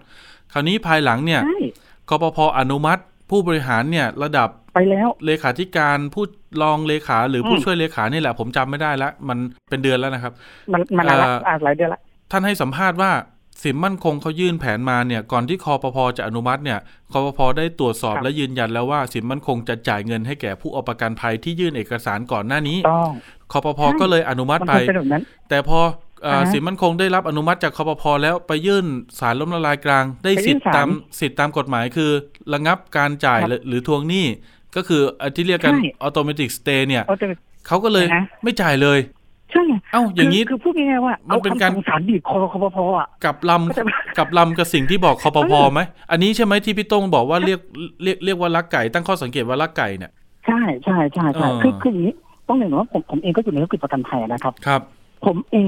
คราวนี้ภายหลังเนี่ยใช่คอปพอนุมัติผู้บริหารเนี่ยระดับไปแล้วเลขาธิการผู้รองเลขาหรือผู้อืมช่วยเลขานี่แหละ ผมจำไม่ได้ละมันเป็นเดือนแล้วนะครับ มันมันอะไรเอ่ออ่อ่าหลายเดือนละท่านให้สัมภาษณ์ว่า สินมั่นคงเขายื่นแผนมาเนี่ยก่อนที่คอปพจะอนุมัติเนี่ยคอปพได้ตรวจสอบครับและยืนยันแล้วว่าสินมั่นคงจะจ่ายเงินให้แก่ผู้เอาประกันภัยที่ยื่นเอกสารก่อนหน้านี้ต้องคอปพใช่ก็เลยอนุมัติมันไปควรเป็นแบบนั้นแต่พอเอ่ออ่าฮะสินมั่นคงได้รับอนุมัติจากคปภ.แล้วไปยื่นศาลล้มละลายกลาง ได้ไปยื่สิทนธิ์ศาลตามสิทธิ์ตามกฎหมายคือ ระงับการจ่ายครับหรือหรือทวงหนี้ก็คืออันที่เรียกกันใช่ automatic stay เนี่ยเอาจะเขาก็เลยนะไม่จ่ายเลย ใช่ไงเอ้าอย่างนี้นี้คือพูดง่ายๆว่ามันเป็นการอคำสั่งศาลบีบคอ คปภ.อะกับลก็จะำกับลำกับสิ่งที่บอกคปภ.ไหมอันนี้ใช่ไหมที่พี่โต้งบอกว่าเรียกเรียกเรียกว่าลักไก่ตั้งข้อสังเกตว่าลักไก่เนี่ยใช่ใช่ใช่ใช่เออคือคืออย่างนี้ต้องเรียนว่าผมผมเองก็อยู่ในธุรกิจประกันภัยนะครับครับ ผมเอง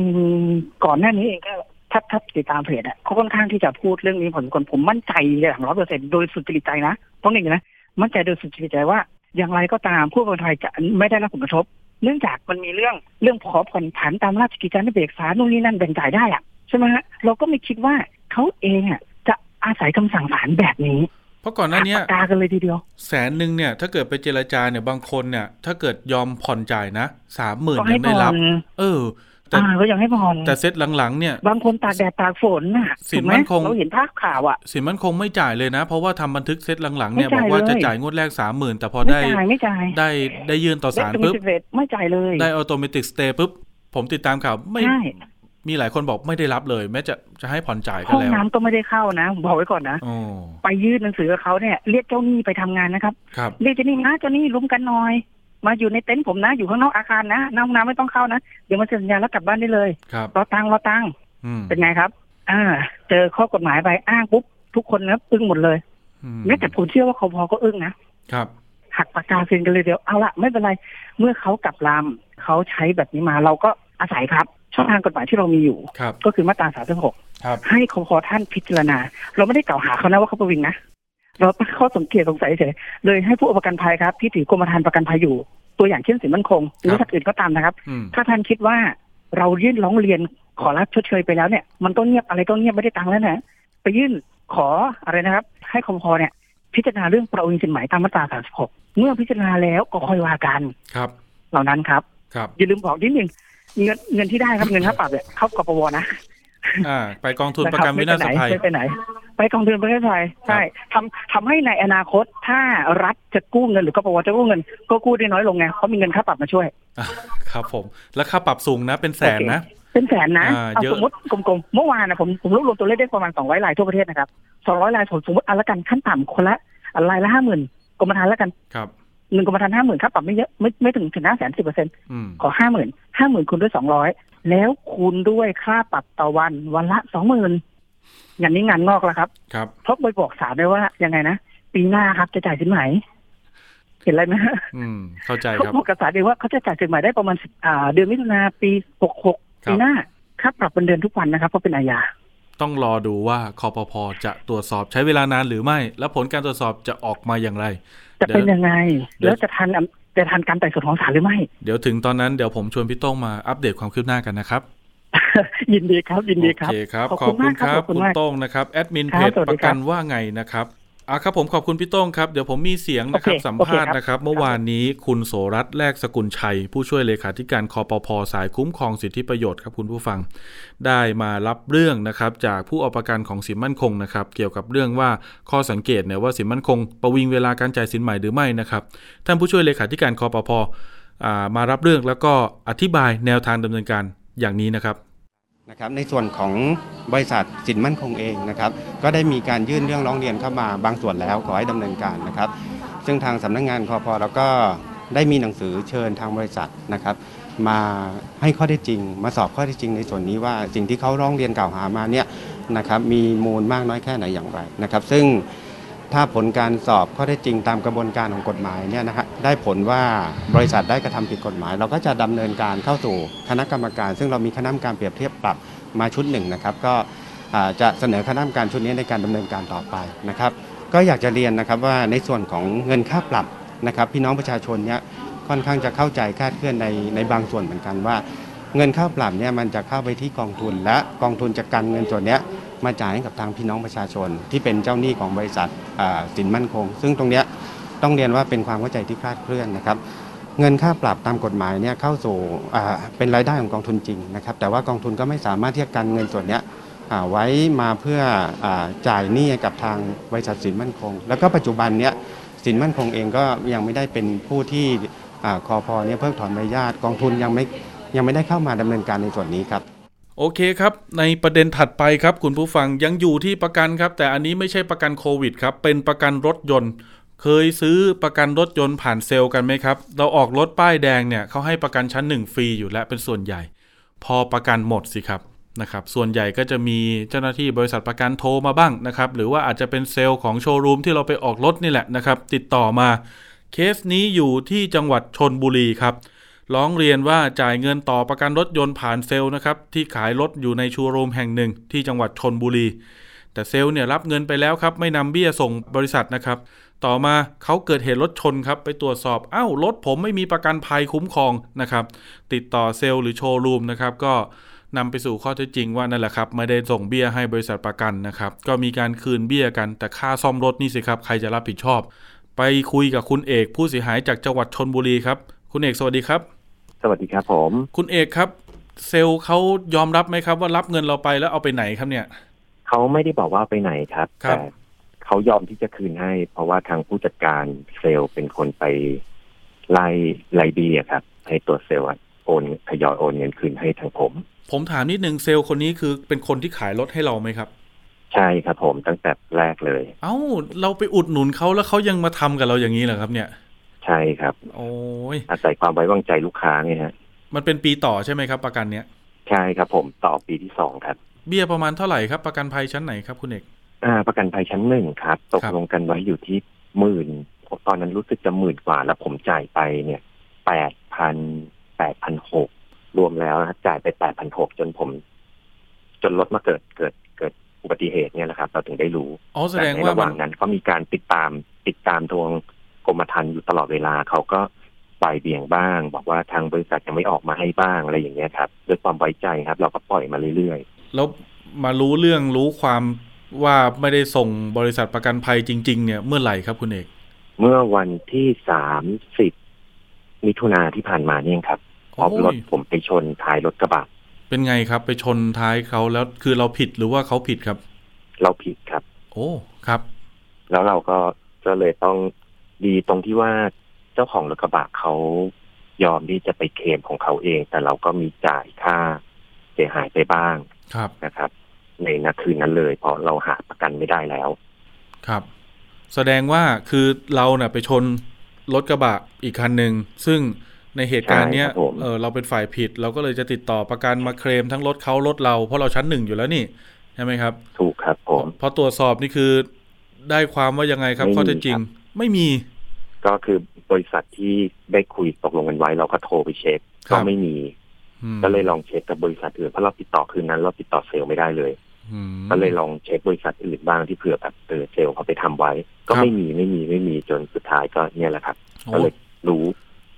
ก่อนหน้านี้เองก็ถ้าถ้าติดตามเพจอะเขาค่อนข้างที่จะพูดเรื่องนี้ผมคนผมมั่นใจอย่างร้อยเปอร์เซ็นโดยสุจริตใจนะต้องอย่างนี้นะมั่นใจโดยสุจริตใจว่าอย่างไรก็ตามผู้ประกอบการจะไม่ได้รับผลกระทบ เนื่องจากมันมีเรื่องเรื่องขอผ่อนผันตามราชกิจจานุเบกษาโน่นนี่นั่นแบ่งจ่ายได้อะใช่ไหมฮะเราก็ไม่คิดว่าเขาเองอะจะอาศัยคำสั่งศาลแบบนี้เพราะก่อนหน้านี้หักปากกากันเลยทีเดียว แสนหนึ่งเนี่ย ถ้าเกิดไปเจรจาเนี่ยบางคนเนี่ย ถ้าเกิดยอมผ่อนจ่ายนะสามหมื่นก็ให้ยังได้รับผ่อนเออ แต่อ่าก็ยังให้ผ่อนแต่เซตหลังๆเนี่ย บางคนตากแดดตากฝนน่ะสินถูกไหมั่นคงเราเห็นภาพข่าวอะสินมั่นคงไม่จ่ายเลยนะ เพราะว่าทำบันทึกเซตหลังๆเนี่ยไม่บอจ่ายกว่าจะเลยจ่ายงวดแรกสามหมื่นแต่พอไม่ได้จ่ายไม่จ่ายได้ได้ยื่นต่อศาลเล็กปุ๊บเวทไม่จ่ายเลย ได้ออโตเมติกสเตย์ปุ๊บผมติดตามข่าวไม่ใช่มีหลายคนบอกไม่ได้รับเลย แม้จะจะให้ผ่อนจ่ายก็ห้องแล้วน้ำก็ไม่ได้เข้านะผมบอกไว้ก่อนนะโอ้ไปยื่นหนังสือกับเขาเนี่ยเรียกเจ้าหนี้ไปทำงานนะครับครับ เรียกเจ้าหนี้นะเจ้าหนี้รุมกันหน่อย มาอยู่ในเต็นท์ผมนะ อยู่ข้างนอกอาคารนะน้ำห้องน้ำไม่ต้องเข้านะ เดี๋ยวมาเซ็นสัญญาแล้วกลับบ้านได้เลยครับรอตังค์รอตังค์อืมเป็นไงครับ อ่า เจอข้อกฎหมายไปอ้างปุ๊บทุกคนนะอึ้งหมดเลยอืมแม้แต่ผมเชื่อว่าคอพอก็อึ้งนะครับหักปากกาเซ็นกันเลยเดียวเอาละไม่เป็นไร เมื่อเขากลับลำเขาใช้แบบนี้มาเราก็อาศัยครับ ช่องทางกฎหมายที่เรามีอยู่ครับก็คือมาตราสามสิบหกครับให้คอพอท่านพิจารณา เราไม่ได้กล่าวหาเขานะว่าเขาประวิงนะ เราตั้งข้อสังเกตสงสัยเฉยเลยให้ผู้ประกันภัยครับ ที่ถือกรมธรรม์ประกันภัยอยู่ ตัวอย่างเช่นสินมั่นคงหรือสักอื่นก็ตามนะครับอืมถ้าท่านคิดว่าเรายื่นร้องเรียนขอรับชดเชยไปแล้วเนี่ย มันต้องเงียบอะไรต้องเงียบไม่ได้ตังค์แล้วนะไปยื่นขออะไรนะครับ ให้คอพอเนี่ย พิจารณาเรื่องประวิงสินไหมตามมาตราสามสิบหกเมื่อพิจารณาแล้วก็ค่อยว่ากันครับ เหล่านั้นครับครับอย่าลืมบอกนิดนึงเงินเงินที่ได้ครับเงินค่าปรับเนี่ยเข้ากปวนะอ่าไปกองทุนประกันวินาศภัยไม่ไปไหน ไปกองทุนประกันวินาศภัยใช่ทำทำให้ในอนาคตถ้ารัฐจะกู้เงินหรือกปวจะกู้เงิน ก็กู้ได้น้อยลงไงเพราะมีเงินค่าปรับมาช่วยอะครับผม แล้วค่าปรับสูงนะเป็นแสนนะเป็นแสนนะอ่าเอาเยอะสมมติกลมๆเมื่อวานนะผมผมรวบรวมตัวเลขได้ประมาณสองร้อยรายทั่วประเทศนะครับสองร้อยรายผมสมมติอันละกันขั้นต่ำคนละรายละห้าหมื่นกรมธรรม์ละกันครับหนึ่งกรมธรรม์ห้าหมื่นค่าปรับไม่เยอะไม่ไม่ถึงถึงห้าแสนสิบเปอร์เซ็นต์อืมขอห้าหมื่นห้าหมื่นคูณด้วยสองร้อยแล้วคูณด้วยค่าปรับต่อวันวันละสองหมื่น อย่างนี้งานงอกแล้วครับ ครับเพราะไปบอกศาลได้ว่ายังไงนะปีหน้าครับจะจ่ายสินไหมเห็นอะไรไหมฮะอืมเข้าใจเขาครับบอกกับศาลเองว่าเขาจะจ่ายสินไหมได้ประมาณ10อ่าเดือนมิถุนาปีหกหกครับปีหน้าค่าปรับเป็นเดือนทุกวันนะครับเพราะเป็นอาญาต้องรอดูว่าคอปพจะตรวจสอบใช้เวลานานหรือไม่ และผลการตรวจสอบจะออกมาอย่างไร จะเป็นยังไงเดี๋ยวแล้วจะทันจะทันการไต่สวนของศาลหรือไม่ เดี๋ยวถึงตอนนั้นเดี๋ยวผมชวนพี่โต้งมาอัปเดตความคืบหน้ากันนะครับ ยินดีครับ ยินดีครับโอเคครับขอบขคุอบณคุณมากคครับรับขอบคุคุณณมากโต้งนะครับแอดมินครัเพบจสวัสดีประกันครับว่าไงนะครับอะครับผมขอบคุณพี่โต้งครับ เดี๋ยวผมมีเสียงนะครับโอเคสัมภาษณ์โอเคครับนะครับ เมื่อวานนี้คุณโสรัตน์แลกสกุลชัย ผู้ช่วยเลขาธิการคอปพสายคุ้มครองสิทธิประโยชน์ครับคุณผู้ฟัง ได้มารับเรื่องนะครับจากผู้เอาประกันของสินมั่นคงนะครับ เกี่ยวกับเรื่องว่าข้อสังเกตเนี่ยว่าสินมั่นคง ประวิงเวลาการจ่ายสินใหม่หรือไม่นะครับท่านผู้ช่วยเลขาธิการคอปพอ่ามารับเรื่องแล้วก็อธิบายแนวทางดำเนินการอย่างนี้นะครับ นะครับในส่วนของบริษัทสินมั่นคงเองนะครับก็ได้มีการยื่นเรื่องร้องเรียนเข้ามาบางส่วนแล้วขอให้ดำเนินการนะครับ ซึ่งทางสำนักงานคอพอเราก็ได้มีหนังสือเชิญทางบริษัทนะครับ มาให้ข้อเท็จจริง มาสอบข้อเท็จจริงในส่วนนี้ว่าสิ่งที่เขาร้องเรียนกล่าวหามาเนี่ยนะครับมีมูลมากน้อยแค่ไหนอย่างไรนะครับ ซึ่ง ถ้าผลการสอบข้อเท็จจริงตามกระบวนการของกฎหมายเนี่ยนะฮะได้ผลว่าบริษัทได้กระทำผิดกฎหมาย เราก็จะดำเนินการเข้าสู่คณะกรรมการ ซึ่งเรามีคณะกรรมการเปรียบเทียบปรับมาชุดหนึ่งนะครับ ก็จะเสนอคณะกรรมการชุดนี้ในการดำเนินการต่อไปนะครับ ก็อยากจะเรียนนะครับว่าในส่วนของเงินค่าปรับนะครับพี่น้องประชาชนเนี่ยค่อนข้างจะเข้าใจคาดเคลื่อนในในบางส่วนเหมือนกันว่า เงินค่าปรับเนี่ยมันจะเข้าไปที่กองทุนและกองทุนจะกันเงินส่วนเนี้ย มาจ่ายให้กับทางพี่น้องประชาชน ที่เป็นเจ้าหนี้ของบริษัทสินมั่นคง ซึ่งตรงนี้ต้องเรียนว่าเป็นความเข้าใจที่คลาดเคลื่อนนะครับเงินค่าปรับตามกฎหมายเนี่ยเข้าสู่เป็นรายได้ของกองทุนจริงนะครับแต่ว่ากองทุนก็ไม่สามารถที่จะกันเงินส่วนนี้ไว้มาเพื่ออจ่ายหนี้กับทางบริษัทสินมั่นคง แล้วก็ปัจจุบันเนี้ยสินมั่นคงเองก็ยังไม่ได้เป็นผู้ที่อคอพอเนี่ยเพิกถอนใบอนุญาตกองทุนยังไม่ยังไม่ได้เข้ามาดำเนินการในส่วนนี้ครับ โอเคครับ ในประเด็นถัดไปครับ คุณผู้ฟังยังอยู่ที่ประกันครับ แต่อันนี้ไม่ใช่ประกันโควิดครับ เป็นประกันรถยนต์ เคยซื้อประกันรถยนต์ผ่านเซลล์กันไหมครับ เราออกรถป้ายแดงเนี่ยเขาให้ประกันชั้นหนึ่งฟรีอยู่แล้วเป็นส่วนใหญ่ พอประกันหมดสิครับนะครับ ส่วนใหญ่ก็จะมีเจ้าหน้าที่บริษัทประกันโทรมาบ้างนะครับ หรือว่าอาจจะเป็นเซลล์ของโชว์รูมที่เราไปออกรถนี่แหละนะครับ ติดต่อมา เคสนี้อยู่ที่จังหวัดชนบุรีครับ ร้องเรียนว่าจ่ายเงินต่อประกันรถยนต์ผ่านเซลล์นะครับที่ขายรถอยู่ในชูโรงแห่งหนึ่งที่จังหวัดชนบุรี แต่เซลล์เนี่ยรับเงินไปแล้วครับ ไม่นำเบี้ยส่งบริษัทนะครับ ต่อมาเขาเกิดเหตุรถชนครับ ไปตรวจสอบอ้าวรถผมไม่มีประกันภัยคุ้มครองนะครับ ติดต่อเซลล์หรือโชว์รูมนะครับก็นำไปสู่ข้อเท็จจริงว่านั่นแหละครับไม่ได้ส่งเบี้ยให้บริษัทประกันนะครับ ก็มีการคืนเบี้ยกันแต่ค่าซ่อมรถนี่สิครับ ใครจะรับผิดชอบ ไปคุยกับคุณเอกผู้เสียหายจากจังหวัดชนบุรีครับ คุณเอกสวัสดีครับ สวัสดีครับผม คุณเอกครับ เซลล์เขายอมรับไหมครับ ว่ารับเงินเราไปแล้วเอาไปไหนครับเนี่ยเขาไม่ได้บอกว่าไปไหนครับครับแต่เขายอมที่จะคืนให้ เพราะว่าทางผู้จัดการเซลล์เป็นคนไปไล่ไล่เบี้ยครับ ให้ตัวเซลล์อะโอนทยอยโอนเงินคืนให้ทางผม ผมถามนิดนึงเซลล์คนนี้คือเป็นคนที่ขายรถให้เราไหมครับ ใช่ครับผมตั้งแต่แรกเลย เอ้าเราไปอุดหนุนเขาแล้วเขายังมาทำกับเราอย่างนี้เหรอครับเนี่ย ใช่ครับ โอ้ยอาศัยความไว้วางใจลูกค้าไงฮะ มันเป็นปีต่อใช่ไหมครับ ประกันเนี้ยใช่ครับ ผมต่อปีที่สองครับ เบี้ยประมาณเท่าไหร่ครับ ประกันภัยชั้นไหนครับคุณเอกอ่า ประกันภัยชั้นหนึ่งครับ ตกครับลงกันไว้อยู่ที่หมื่นตอนนั้นรู้สึกจะหมื่นกว่า แล้วผมจ่ายไปเนี่ยแปดพันแปดพันหกรวมแล้วนะจ่ายไปแปดพันหกจนผม จนรถมาเกิดเกิดเกิดอุบัติเหตุเนี่ยนะครับ เราถึงได้รู้อ๋อแสดงต่ในว่าระหมัว่านงนั้นก็มีการติดตามติดตามทวง กรมธรรม์อยู่ตลอดเวลาเขาก็ปล่อยเบี่ยงบ้าง บอกว่าทางบริษัทยังไม่ออกมาให้บ้างอะไรอย่างเงี้ยครับด้วยความไว้ใจครับ เราก็ปล่อยมาเรื่อยแล้วมารู้เรื่องรู้ความว่าไม่ได้ส่งบริษัทประกันภัยจริง ๆ เนี่ยเมื่อไหร่ครับคุณเอกๆเมื่อวันที่สามสิบมิถุนาที่ผ่านมาเนี่ยครับพอโอ้ยรถผมไปชนท้ายรถกระบะเป็นไงครับ ไปชนท้ายเขาแล้วคือเราผิดหรือว่าเขาผิดครับ เราผิดครับ โอ้ครับ แล้วเราก็ก็เลยต้อง ดีตรงที่ว่าเจ้าของรถกระบะเขายอมที่จะไปเคลมของเขาเอง แต่เราก็มีจ่ายค่าเสียหายไปบ้างครับนะครับ ในนาคืนนั้นเลย เพราะเราหาประกันไม่ได้แล้ว ครับ แสดงว่าคือเราเน่ะไปชนรถกระบะอีกคันหนึ่งซึ่งในเหตุการณ์เนี้ยใช่ครับผมเออเราเป็นฝ่ายผิด เราก็เลยจะติดต่อประกันมาเคลมทั้งรถเขารถเราเพราะเราชั้นหนึ่งอยู่แล้วนี่ใช่ไหมครับ ถูกครับผมพอตรวจสอบนี่คือได้ความว่ายังไงครับไม่มีข้อเท็จจริงครับ ไม่มี ก็คือบริษัทที่ได้คุยตกลงกันไว้ เราก็โทรไปเช็คครัก็บ ไม่มี อืมก็เลยลองเช็คกับบริษัทอื่นเพราะเราติดต่อคืนนั้น เราติดต่อเซลล์ไม่ได้เลย อืม ก็เลยลองเช็คบริษัทอื่นบ้างที่เผื่อแบบเออเซลล์เขาไปทำไว้ ก็ครับ ไม่มีไม่มีไม่มีจนสุดท้ายก็เนี่ยแหละครับโอ้ก็เลยรู้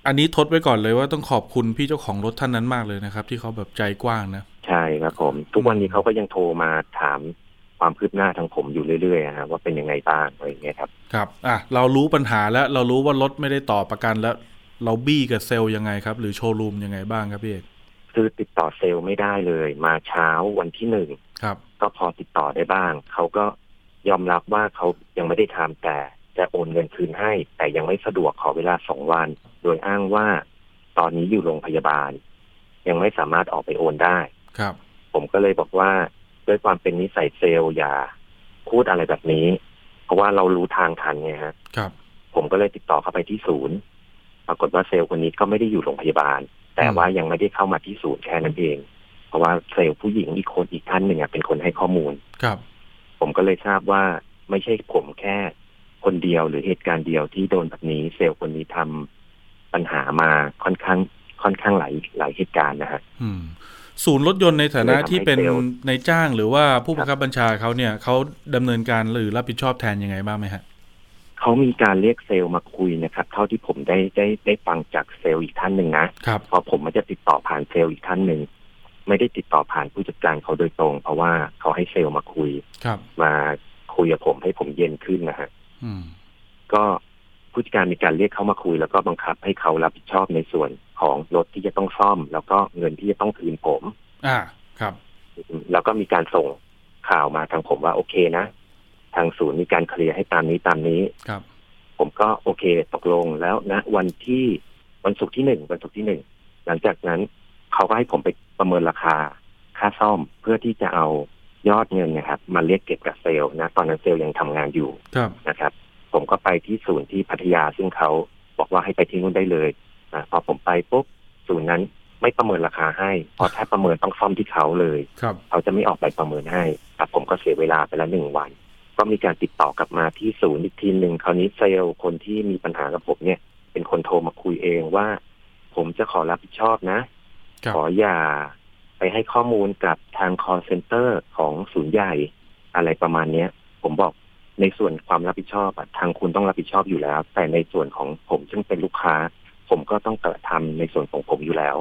อันนี้ทดไว้ก่อนเลยว่าต้องขอบคุณพี่เจ้าของรถท่านนั้นมากเลยนะครับ ที่เขาแบบใจกว้างนะ ใช่ครับผม ทุกวันนี้เขาก็ยังโทรมาถาม ความคืบหน้าทางผมอยู่เรื่อยๆนะครับว่าเป็นยังไงบ้างอะไรอย่างเงี้ยครับ ครับอะเรารู้ปัญหาแล้วเรารู้ว่ารถไม่ได้ต่อประกันแล้ว เราบี้กับเซลล์ยังไงครับ หรือโชว์รูมยังไงบ้างครับพี่เอกคือติดต่อเซลล์ไม่ได้เลย มาเช้าวันที่หนึ่งครับ ก็พอติดต่อได้บ้าง เขาก็ยอมรับว่าเขายังไม่ได้ทำแต่จะโอนเงินคืนให้ แต่ยังไม่สะดวกขอเวลาสองวัน โดยอ้างว่าตอนนี้อยู่โรงพยาบาล ยังไม่สามารถออกไปโอนได้ ครับ ผมก็เลยบอกว่า ด้วยความเป็นนิสัยเซลล์อย่าพูดอะไรแบบนี้ เพราะว่าเรารู้ทางทันไงฮะครับ ผมก็เลยติดต่อเข้าไปที่ศูนย์ ปรากฏว่าเซลล์คนนี้ก็ไม่ได้อยู่โรงพยาบาล แต่ว่ายังไม่ได้เข้ามาที่ศูนย์แค่นั้นเอง เพราะว่าเซลล์ผู้หญิงอีกคนอีกท่านหนึ่งอะเป็นคนให้ข้อมูลครับ ผมก็เลยทราบว่าไม่ใช่ผมแค่คนเดียวหรือเหตุการณ์เดียวที่โดนแบบนี้ เซลล์คนนี้ทำปัญหามาค่อนข้างค่อนข้างหลายหลายเหตุการณ์นะฮะอืม ศูนย์รถยนต์ในฐานะเลยทำให้ที่เป็นเซลล์ในายจ้างหรือว่าผู้บังคับบัญชาเขาเนี่ยเขาดำเนินการหรือรับผิดชอบแทนยังไงบ้างไหมฮะเขามีการเรียกเซลล์มาคุยนะครับ เท่าที่ผมได้ได้ได้ฟังจากเซลล์อีกท่านหนึ่งนะครับเพราะผมมันจะติดต่อผ่านเซลล์อีกท่านหนึ่งไม่ได้ติดต่อผ่านผู้จัดการเขาโดยตรง เพราะว่าเขาให้เซลล์มาคุยครับ มาคุยกับผมให้ผมเย็นขึ้นนะฮะอืมก็ ผู้จัดการมีการเรียกเขามาคุย แล้วก็บังคับให้เขารับผิดชอบในส่วนของรถที่จะต้องซ่อม แล้วก็เงินที่จะต้องคืนผม อ่าครับ แล้วก็มีการส่งข่าวมาทางผมว่าโอเคนะ ทางศูนย์มีการเคลียร์ให้ตามนี้ตามนี้ครับ ผมก็โอเคตกลงแล้วนะวันที่วันศุกร์ที่หนึ่งวันศุกร์ที่หนึ่งหลังจากนั้นเขาก็ให้ผมไปประเมินราคาค่าซ่อมเพื่อที่จะเอายอดเงินนะครับ มาเรียกเก็บกับเซลล์นะ ตอนนั้นเซลล์ยังทำงานอยู่ครับนะครับ ผมก็ไปที่ศูนย์ที่พัทยาซึ่งเขาบอกว่าให้ไปที่นู่นได้เลยนะพอผมไปปุ๊บศูนย์นั้นไม่ประเมินราคาให้เพราะถ้าประเมินต้องซ่อมที่เขาเลยครับเขาจะไม่ออกใบประเมินให้แต่ผมก็เสียเวลาไปแล้วหนึ่งวัน ก็มีการติดต่อกลับมาที่ศูนย์อีกทีหนึ่งคราวนี้เซลล์คนที่มีปัญหากับผมเนี่ย เป็นคนโทรมาคุยเองว่าผผมจะขอรับผิดชอบนะ ขออย่าไปให้ข้อมูลกับทาง call center ของศูนย์ใหญ่ อะไรประมาณเนี้ย ผมบอก ในส่วนความรับผิดชอบทางคุณต้องรับผิดชอบอยู่แล้ว แต่ในส่วนของผมซึ่งเป็นลูกค้า ผมก็ต้องกระทำในส่วนของผมอยู่แล้ว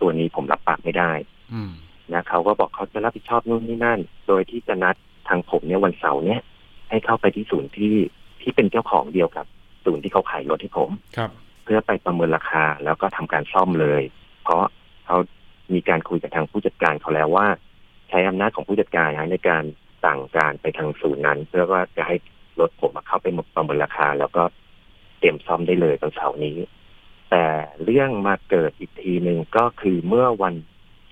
ตัวนี้ผมรับปากไม่ได้นะเขาก็บอกเขาจะรับผิดชอบนู่นนี่นั่น โดยที่จะนัดทางผมเนี่ยวันเสาร์เนี่ย ให้เข้าไปที่ศูนย์ที่ที่เป็นเจ้าของเดียวกับ ศูนย์ที่เขาขายรถให้ผมครับ เพื่อไปประเมินราคาแล้วก็ทำการซ่อมเลย เพราะเขามีการคุยกับทางผู้จัดการเขาแล้วว่า ใช้อำนาจของผู้จัดการในการ สั่งการไปทางศูนย์นั้น เพื่อว่าจะให้รถผมเข้าไปประเมินราคา แล้วก็เตรียมซ่อมได้เลยวันเสาร์นี้ แต่เรื่องมาเกิดอีกทีหนึ่งก็คือเมื่อวัน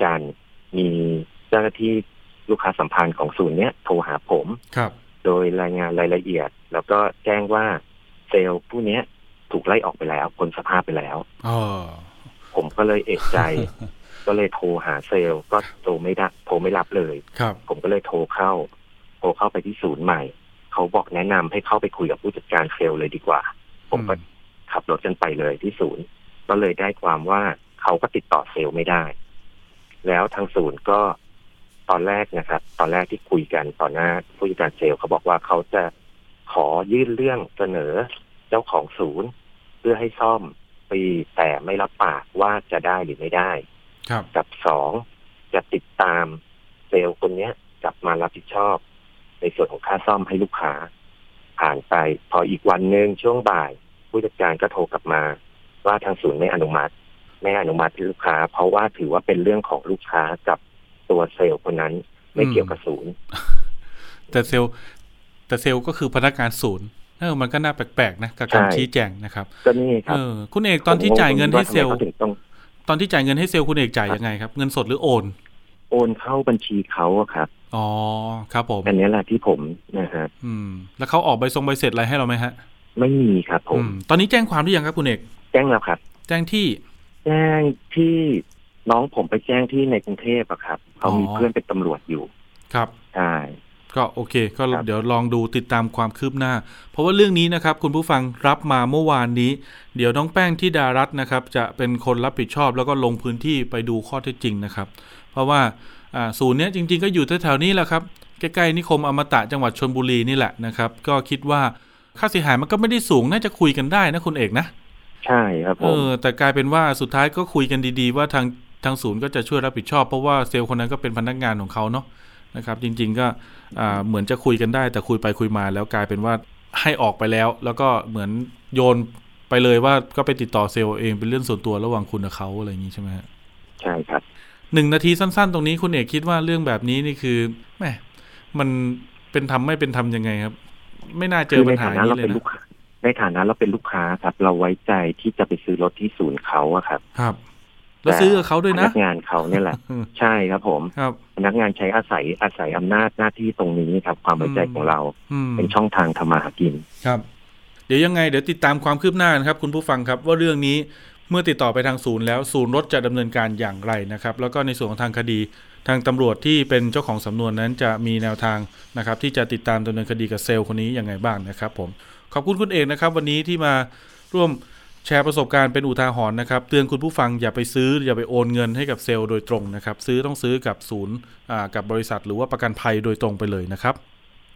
จันทร์มีเจ้าหน้าที่ลูกค้าสัมพันธ์ของศูนย์เนี้ยโทรหาผมครับ โดยรายงานรายละเอียด แล้วก็แจ้งว่าเซลล์ผู้นี้ถูกไล่ออกไปแล้วพ้นสภาพไปแล้วอผมก็เลยเอกใจ ก็เลยโทรหาเซลล์ก็โทรไม่ได้โทรไม่รับเลย ครับ ผมก็เลยโทรเข้า โทรเข้าไปที่ศูนย์ใหม่ เขาบอกแนะนำให้เข้าไปคุยกับผู้จัดการเซลล์เลยดีกว่า ผมก็ขับรถกันไปเลยที่ศูนย์ ก็เลยได้ความว่าเขาก็ติดต่อเซลล์ไม่ได้ แล้วทางศูนย์ก็ตอนแรกนะครับ ตอนแรกที่คุยกันต่อหน้าผู้จัดการเซลล์เขาบอกว่าเขาจะขอยื่นเรื่องเสนอเจ้าของศูนย์ เพื่อให้ซ่อมปีแต่ไม่รับปากว่าจะได้หรือไม่ได้ครับ กับสองจะติดตามเซลล์คนนี้กลับมารับผิดชอบ ในส่วนของค่าซ่อมให้ลูกค้า ผ่านไปพออีกวันหนึ่งช่วงบ่าย ผู้จัดการก็โทรกลับมา ว่าทางศูนย์ไม่อนุมัติ ไม่อนุมัติลูกค้า เพราะว่าถือว่าเป็นเรื่องของลูกค้ากับตัวเซลล์คนนั้นไม่เกี่ยวกับศูนย์ แต่เซลล์แต่เซลล์ก็คือพนักงานศูนย์เออมันก็น่าแปลกๆนะกับการชี้แจงนะครับก็นี่ครับเออคุณเอกตอนที่จ่ายเงินให้เซลล์ตอ นที่จ่ายเงินให้เซลล์คุณเอกจ่ายยังไงครับ เงินสดหรือโอน โอนเข้าบัญชีเขาครับ อ๋อ ครับผม อันนี้แหละที่ผมนะฮะอืม แล้วเขาออกใบทรงใบเสร็จอะไรให้เราไหมฮะ ไม่มีครับผม ตอนนี้แจ้งความหรือยังครับคุณเอก แจ้งแล้วครับ แจ้งที่ แจ้งที่น้องผมไปแจ้งที่ในกรุงเทพอะครับ เขามีเพื่อนเป็นตำรวจอยู่ ครับ ใช่ ก็โอเค ก็เดี๋ยวลองดูติดตามความคืบหน้า เพราะว่าเรื่องนี้นะครับ คุณผู้ฟังรับมาเมื่อวานนี้ เดี๋ยวน้องแป้งที่ดารัตนะครับ จะเป็นคนรับผิดชอบ แล้วก็ลงพื้นที่ไปดูข้อเท็จจริงนะครับ เพราะว่าศูนย์นี้จริง ๆ ก็อยู่แถวๆนี้แหละครับใกล้ๆนิคมอมตะจังหวัดชนบุรีนี่แหละนะครับ ก็คิดว่าค่าเสียหายมันก็ไม่ได้สูงน่าจะคุยกันได้นะคุณเอกนะใช่ครับผมเออแต่กลายเป็นว่าสุดท้ายก็คุยกันดี ๆ ว่าทางทางศูนย์ก็จะช่วยรับผิดชอบเพราะว่าเซลล์คนนั้นก็เป็นพนักงานของเขาเนาะ นะครับ จริง ๆ ก็เหมือนจะคุยกันได้ แต่คุยไปคุยมา แล้วกลายเป็นว่าให้ออกไปแล้ว แล้วก็เหมือนโยนไปเลยว่าก็ไปติดต่อเซลล์เองเป็นเรื่องส่วนตัวระหว่างคุณกับเขาอะไรอย่างนี้ใช่ไหมใช่ครับหนึ่งนาทีสั้น ๆ ตรงนี้คุณเอกคิดว่าเรื่องแบบนี้นี่คือแม่มันเป็นทำไม่เป็นทำยังไงครับ ไม่น่าเจอปัญหานี้เลยนะในฐานะเราเป็นลูกค้าครับ เราไว้ใจที่จะไปซื้อรถที่ศูนย์เขาอะครับ ครับ แล้วซื้อกับเขาด้วยนะพนักงานเขาเนี่ยแหละ ใช่ครับผมครับพนักงานใช้อาศัยอาศัยอำนาจหน้าที่ตรงนี้ครับ ความไว้ใจของเราเป็นช่องทางทำมาหากินครับ เดี๋ยวยังไงเดี๋ยวติดตามความคืบหน้านะครับ คุณผู้ฟังครับว่าเรื่องนี้เมื่อติดต่อไปทางศูนย์แล้วศูนย์รถจะดำเนินการอย่างไรนะครับ แล้วก็ในส่วนของทางคดีทางตำรวจที่เป็นเจ้าของสำนวนนั้นจะมีแนวทางนะครับ ที่จะติดตามดำเนินคดีกับเซลล์คนนี้ยังไงบ้างนะครับ ผมขอบคุณคุณเอกนะครับ วันนี้ที่มาร่วม แชร์ประสบการณ์เป็นอุทาหรณ์นะครับ เตือนคุณผู้ฟังอย่าไปซื้อ อย่าไปโอนเงินให้กับเซลล์โดยตรงนะครับ ซื้อต้องซื้อกับศูนย์กับบริษัท หรือว่าประกันภัยโดยตรงไปเลยนะครับ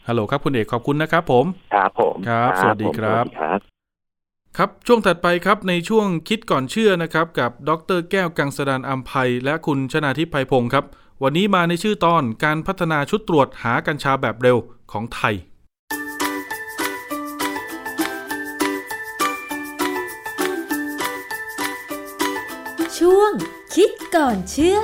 ฮัลโหลครับคุณเอกขอบคุณนะครับผมครับผมครับสวัสดีครับครับช่วงถัดไปครับในช่วงคิดก่อนเชื่อนะครับ กับดรแก้วกังสดานอัมภัยและคุณชนาทิพไพพงศ์ครับ วันนี้มาในชื่อตอนการพัฒนาชุดตรวจหากัญชาแบบเร็วของไทย คิดก่อนเชื่อ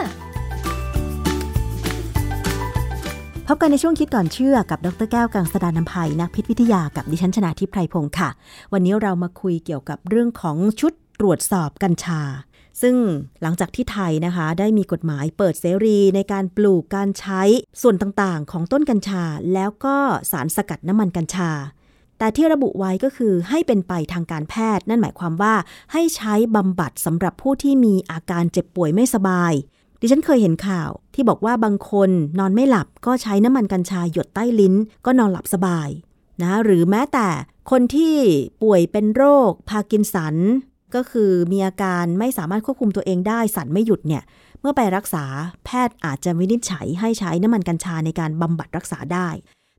พบกันในช่วงคิดก่อนเชื่อกับดรแก้วกังสดานนภัยนักพิษวิทยากับดิฉันชนาทิพไพรพงศ์ค่ะ วันนี้เรามาคุยเกี่ยวกับเรื่องของชุดตรวจสอบกัญชา ซึ่งหลังจากที่ไทยนะคะ ได้มีกฎหมายเปิดเสรีในการปลูกการใช้ส่วนต่างๆ ของต้นกัญชา แล้วก็สารสกัดน้ำมันกัญชา แต่ที่ระบุไว้ก็คือให้เป็นไปทางการแพทย์ นั่นหมายความว่าให้ใช้บำบัดสำหรับผู้ที่มีอาการเจ็บป่วยไม่สบาย ดิฉันเคยเห็นข่าว ที่บอกว่าบางคนนอนไม่หลับก็ใช้น้ำมันกัญชาหยดใต้ลิ้น ก็นอนหลับสบายนะหรือแม้แต่คนที่ป่วยเป็นโรค พากินสัน ก็คือมีอาการไม่สามารถควบคุมตัวเองได้สันไม่หยุดเนี่ยเมื่อไปรักษาแพทย์อาจจะวินิจฉัยให้ใช้น้ำมันกัญชาในการบำบัดรักษาได้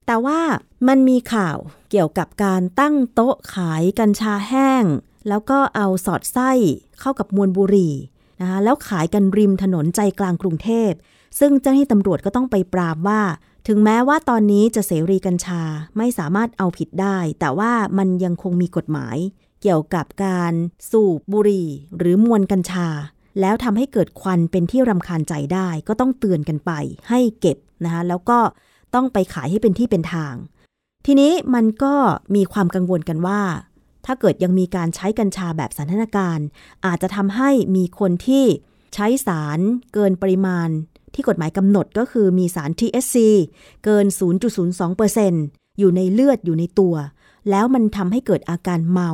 แต่ว่ามันมีข่าวเกี่ยวกับการตั้งโต๊ะขายกัญชาแห้ง แล้วก็เอาสอดไส้เข้ากับมวลบุรีนะคะแล้วขายกันริมถนนใจกลางกรุงเทพ ซึ่งเจ้าหน้าที่ตำรวจก็ต้องไปปราบว่า ถึงแม้ว่าตอนนี้จะเสรีกัญชาไม่สามารถเอาผิดได้ แต่ว่ามันยังคงมีกฎหมาย เกี่ยวกับการสูบบุหรี่หรือมวลกัญชา แล้วทำให้เกิดควันเป็นที่รำคาญใจได้ ก็ต้องเตือนกันไปให้เก็บนะคะแล้วก็ ต้องไปขายให้เป็นที่เป็นทาง ทีนี้มันก็มีความกังวลกันว่า ถ้าเกิดยังมีการใช้กัญชาแบบสันทนาการ อาจจะทำให้มีคนที่ใช้สารเกินปริมาณ ที่กฎหมายกำหนดก็คือมีสาร THC เกิน 0.02%อยู่ในเลือดอยู่ในตัว แล้วมันทำให้เกิดอาการเมา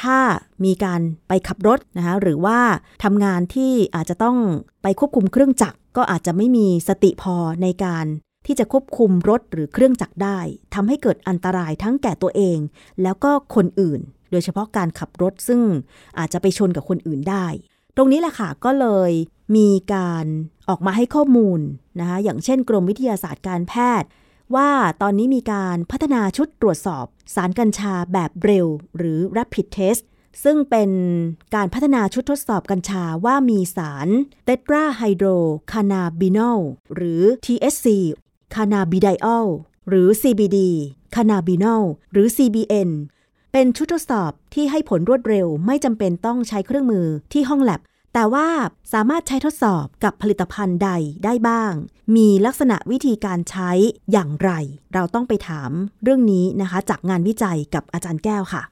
ถ้ามีการไปขับรถนะคะหรือว่าทำงานที่อาจจะต้องไปควบคุมเครื่องจักรก็อาจจะไม่มีสติพอในการ ที่จะควบคุมรถหรือเครื่องจักรได้ทำให้เกิดอันตรายทั้งแก่ตัวเอง แล้วก็คนอื่น โดยเฉพาะการขับรถซึ่งอาจจะไปชนกับคนอื่นได้ ตรงนี้แหละค่ะก็เลยมีการออกมาให้ข้อมูลนะคะอย่างเช่นกรมวิทยาศาสตร์การแพทย์ ว่าตอนนี้มีการพัฒนาชุดตรวจสอบ สารกัญชาแบบเร็ว หรือ rapid test ซึ่งเป็นการพัฒนาชุดทดสอบกัญชาว่ามีสารเตตราไฮโดรคานาบินอลหรือ THC คานาบิไดออลหรือ CBD คานาบินอลหรือ CBN เป็นชุดทดสอบที่ให้ผลรวดเร็วไม่จำเป็นต้องใช้เครื่องมือที่ห้องแลบแต่ว่าสามารถใช้ทดสอบกับผลิตภัณฑ์ใดได้บ้าง มีลักษณะวิธีการใช้อย่างไร เราต้องไปถามเรื่องนี้นะคะ จากงานวิจัยกับอาจารย์แก้วค่ะ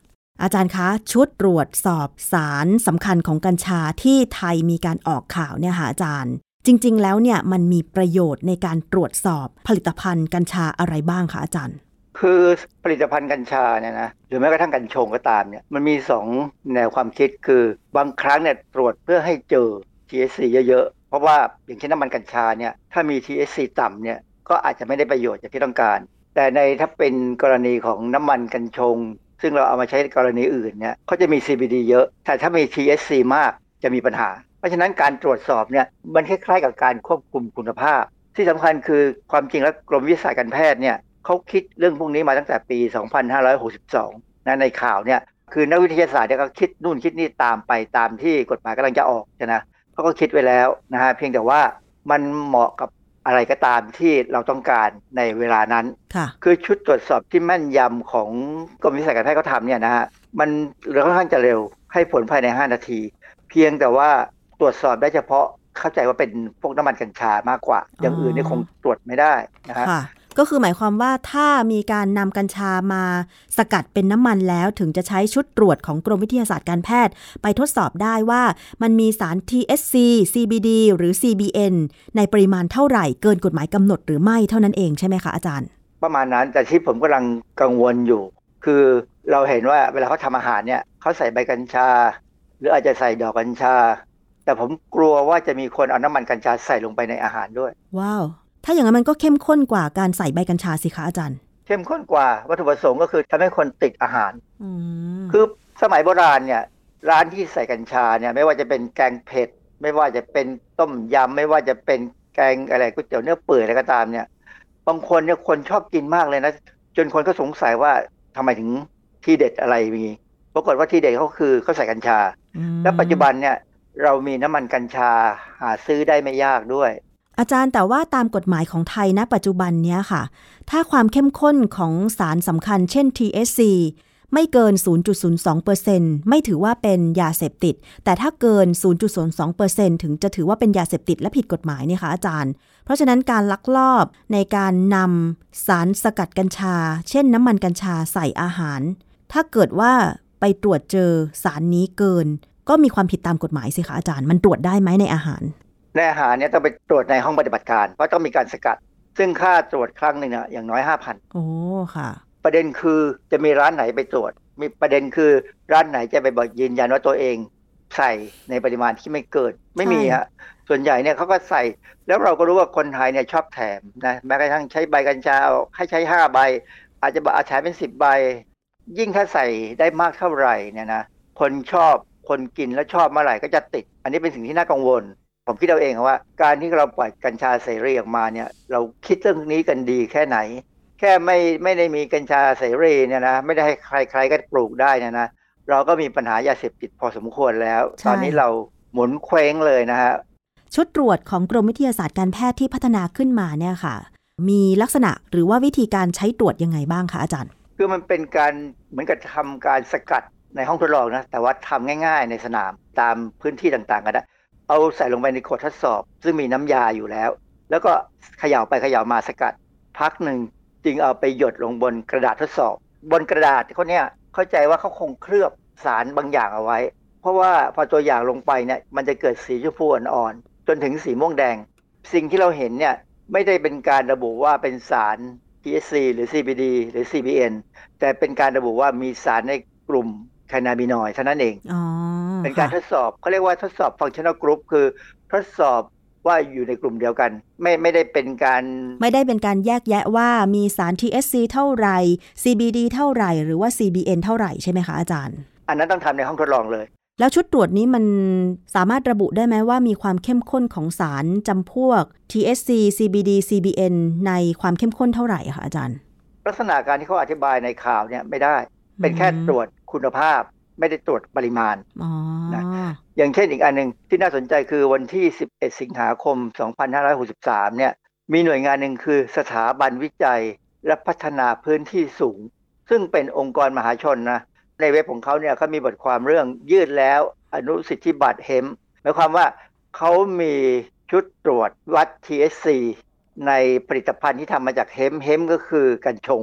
อาจารย์คะ ชุดตรวจสอบสารสำคัญของกัญชาที่ไทยมีการออกข่าวเนี่ยค่ะอาจารย์ จริง ๆ แล้วเนี่ยมันมีประโยชน์ในการตรวจสอบผลิตภัณฑ์กัญชาอะไรบ้างคะอาจารย์ คือผลิตภัณฑ์กัญชาเนี่ยนะหรือแม้กระทั่งกัญชงก็ตามเนี่ยมันมีสองแนวความคิดคือบางครั้งเนี่ยตรวจเพื่อให้เจอ THC เยอะๆ เพราะว่าอย่างเช่นน้ำมันกัญชาเนี่ยถ้ามี THC ต่ำเนี่ยก็อาจจะไม่ได้ประโยชน์อย่างที่ต้องการ แต่ในถ้าเป็นกรณีของน้ำมันกัญชง ซึ่งเราเอามาใช้กรณีอื่นเนี่ยเขาจะมี CBD เยอะ แต่ถ้ามี THC มากจะมีปัญหา เพราะฉะนั้นการตรวจสอบเนี่ยมันคล้ายๆกับการควบคุมคุณภาพ ที่สำคัญคือความจริงแล้วกรมวิทยาศาสตร์การแพทย์เนี่ยเขาคิดเรื่องพวกนี้มาตั้งแต่ปี 2562นะในข่าวเนี่ยคือนักวิทยาศาสตร์เนี่ยก็คิดนู่นคิดนี่ตามไปตามที่กฎหมายกำลังจะออกใช่ไหมเขาก็คิดไว้แล้วนะฮะเพียงแต่ว่ามันเหมาะกับอะไรก็ตามที่เราต้องการในเวลานั้นค่ะคือชุดตรวจสอบที่แม่นยำของกรมวิทยาศาสตร์การแพทย์เขาทำเนี่ยนะฮะมันค่อนข้างจะเร็วให้ผลภายใน 5 นาที เพียงแต่ว่า ตรวจสอบได้เฉพาะเข้าใจว่าเป็นพวกน้ำมันกัญชามากกว่า อย่างอื่นนี่คงตรวจไม่ได้นะฮะค่ะก็คือหมายความว่าถ้ามีการนำกัญชามาสกัดเป็นน้ำมันแล้วถึงจะใช้ชุดตรวจของกรมวิทยาศาสตร์การแพทย์ ไปทดสอบได้ว่ามันมีสาร THC CBD หรือ CBN ในปริมาณเท่าไหร่เกินกฎหมายกำหนดหรือไม่เท่านั้นเองใช่ไหมคะอาจารย์ ประมาณนั้นแต่ที่ผมกำลังกังวลอยู่ คือเราเห็นว่าเวลาเขาทำอาหารเนี่ยเขาใส่ใบกัญชา หรืออาจจะใส่ดอกกัญชา แต่ผมกลัวว่าจะมีคนเอาน้ำมันกัญชาใส่ลงไปในอาหารด้วย ว้าว ถ้าอย่างนั้นมันก็เข้มข้นกว่าการใส่ใบกัญชาสิคะอาจารย์ เข้มข้นกว่าวัตถุประสงค์ก็คือทำให้คนติดอาหารอืมคือสมัยโบราณเนี่ย ร้านที่ใส่กัญชาเนี่ย ไม่ว่าจะเป็นแกงเผ็ด ไม่ว่าจะเป็นต้มยำไม่ว่าจะเป็นแกงอะไรก๋วยเตี๋ยวเนื้อเปื่อยอะไรก็ตามเนี่ยบางคนเนี่ยคนชอบกินมากเลยนะจนคนก็สงสัยว่าทำไมถึงที่เด็ดอะไรมีปรากฏว่าที่เด็ดเขาคือเขาใส่กัญชาอืมและปัจจุบันเนี่ย เรามีน้ำมันกัญชาหาซื้อได้ไม่ยากด้วย อาจารย์แต่ว่าตามกฎหมายของไทยณปัจจุบันเนี้ยค่ะ ถ้าความเข้มข้นของสารสำคัญเช่น THC ไม่เกิน 0.02%ไม่ถือว่าเป็นยาเสพติด แต่ถ้าเกิน 0.02%ถึงจะถือว่าเป็นยาเสพติดและผิดกฎหมายเนี่ยค่ะอาจารย์ เพราะฉะนั้นการลักลอบในการนำสารสกัดกัญชา เช่นน้ำมันกัญชาใส่อาหาร ถ้าเกิดว่าไปตรวจเจอสารนี้เกิน ก็มีความผิดตามกฎหมายสิคะอาจารย์ มันตรวจได้ไหมในอาหาร ในอาหารเนี่ยต้องไปตรวจในห้องปฏิบัติการ เพราะต้องมีการสกัด ซึ่งค่าตรวจครั้งหนึ่งเนี่ยอย่างน้อย5,000โอ้ค่ะ ประเด็นคือจะมีร้านไหนไปตรวจ มีประเด็นคือร้านไหนจะไปบอกยืนยันว่าตัวเองใส่ในปริมาณที่ไม่เกินไม่มีฮะส่วนใหญ่เนี่ยเขาก็ใส่ แล้วเราก็รู้ว่าคนไทยเนี่ยชอบแถมนะแม้กระทั่งใช้ใบกัญชาเอาให้ใช้ห้าใบ อาจจะบอกอาจใช้เป็นสิบใบ ยิ่งถ้าใส่ได้มากเท่าไหร่เนี่ยนะคนชอบ คนกินแล้วชอบเมื่อไหร่ก็จะติด อันนี้เป็นสิ่งที่น่ากังวล ผมคิดเอาเองว่า การที่เราปล่อยกัญชาเสรีออกมาเนี่ย เราคิดเรื่องนี้กันดีแค่ไหน แค่ไม่ไม่ได้มีกัญชาเสรีเนี่ยนะไม่ได้ให้ใครๆก็ปลูกได้นะนะเราก็มีปัญหายาเสพติดพอสมควรแล้ว ตอนนี้เราหมุนเคว้งเลยนะฮะชุดตรวจของกรมวิทยาศาสตร์การแพทย์ที่พัฒนาขึ้นมาเนี่ยค่ะ มีลักษณะหรือว่าวิธีการใช้ตรวจยังไงบ้างคะอาจารย์ คือมันเป็นการเหมือนกับทำการสกัด ในห้องทดลองนะ แต่ว่าทำง่ายๆในสนามตามพื้นที่ต่างๆก็ได้เอาใส่ลงไปในขวดทดสอบ ซึ่งมีน้ำยาอยู่แล้ว แล้วก็เขย่าไปเขย่ามาสกัด พักหนึ่งจึงเอาไปหยดลงบนกระดาษทดสอบ บนกระดาษเขาเนี่ยเข้าใจว่าเขาคงเคลือบสารบางอย่างเอาไว้ เพราะว่าพอตัวอย่างลงไปเนี่ยมันจะเกิดสีชมพูอ่อนๆจนถึงสีม่วงแดง สิ่งที่เราเห็นเนี่ยไม่ได้เป็นการระบุว่าเป็นสาร THC หรือ CBD หรือ CBN แต่เป็นการระบุว่ามีสารในกลุ่ม คานาบินอยเท่านั้นเองเป็นการทดสอบเขาเรียกว่าทดสอบ functional group คือทดสอบว่าอยู่ในกลุ่มเดียวกัน ไม่ไม่ได้เป็นการ ไม่ได้เป็นการแยกแยะว่ามีสาร THC เท่าไหร่ CBD เท่าไหร่ หรือว่า CBN เท่าไหร่ใช่ไหมคะอาจารย์ อันนั้นต้องทำในห้องทดลองเลย แล้วชุดตรวจนี้มันสามารถระบุได้ไหมว่ามีความเข้มข้นของสารจำพวก THC CBD CBN ในความเข้มข้นเท่าไหร่คะอาจารย์ ลักษณะการที่เขาอธิบายในข่าวเนี่ยไม่ได้ เป็นแค่ตรวจ คุณภาพไม่ได้ตรวจปริมาณนะอย่างเช่นอีกอันหนึ่งที่น่าสนใจคือวันที่ 11 สิงหาคม 2563 เนี่ย มีหน่วยงานหนึ่งคือสถาบันวิจัยและพัฒนาพื้นที่สูง ซึ่งเป็นองค์กรมหาชนนะ ในเว็บของเขาเนี่ยเขามีบทความเรื่องยืดแล้วอนุสิทธิบัตรเฮมหมายความว่าเขามีชุดตรวจวัด TSC ในผลิตภัณฑ์ที่ทำมาจากเฮมเฮมก็คือกัญชง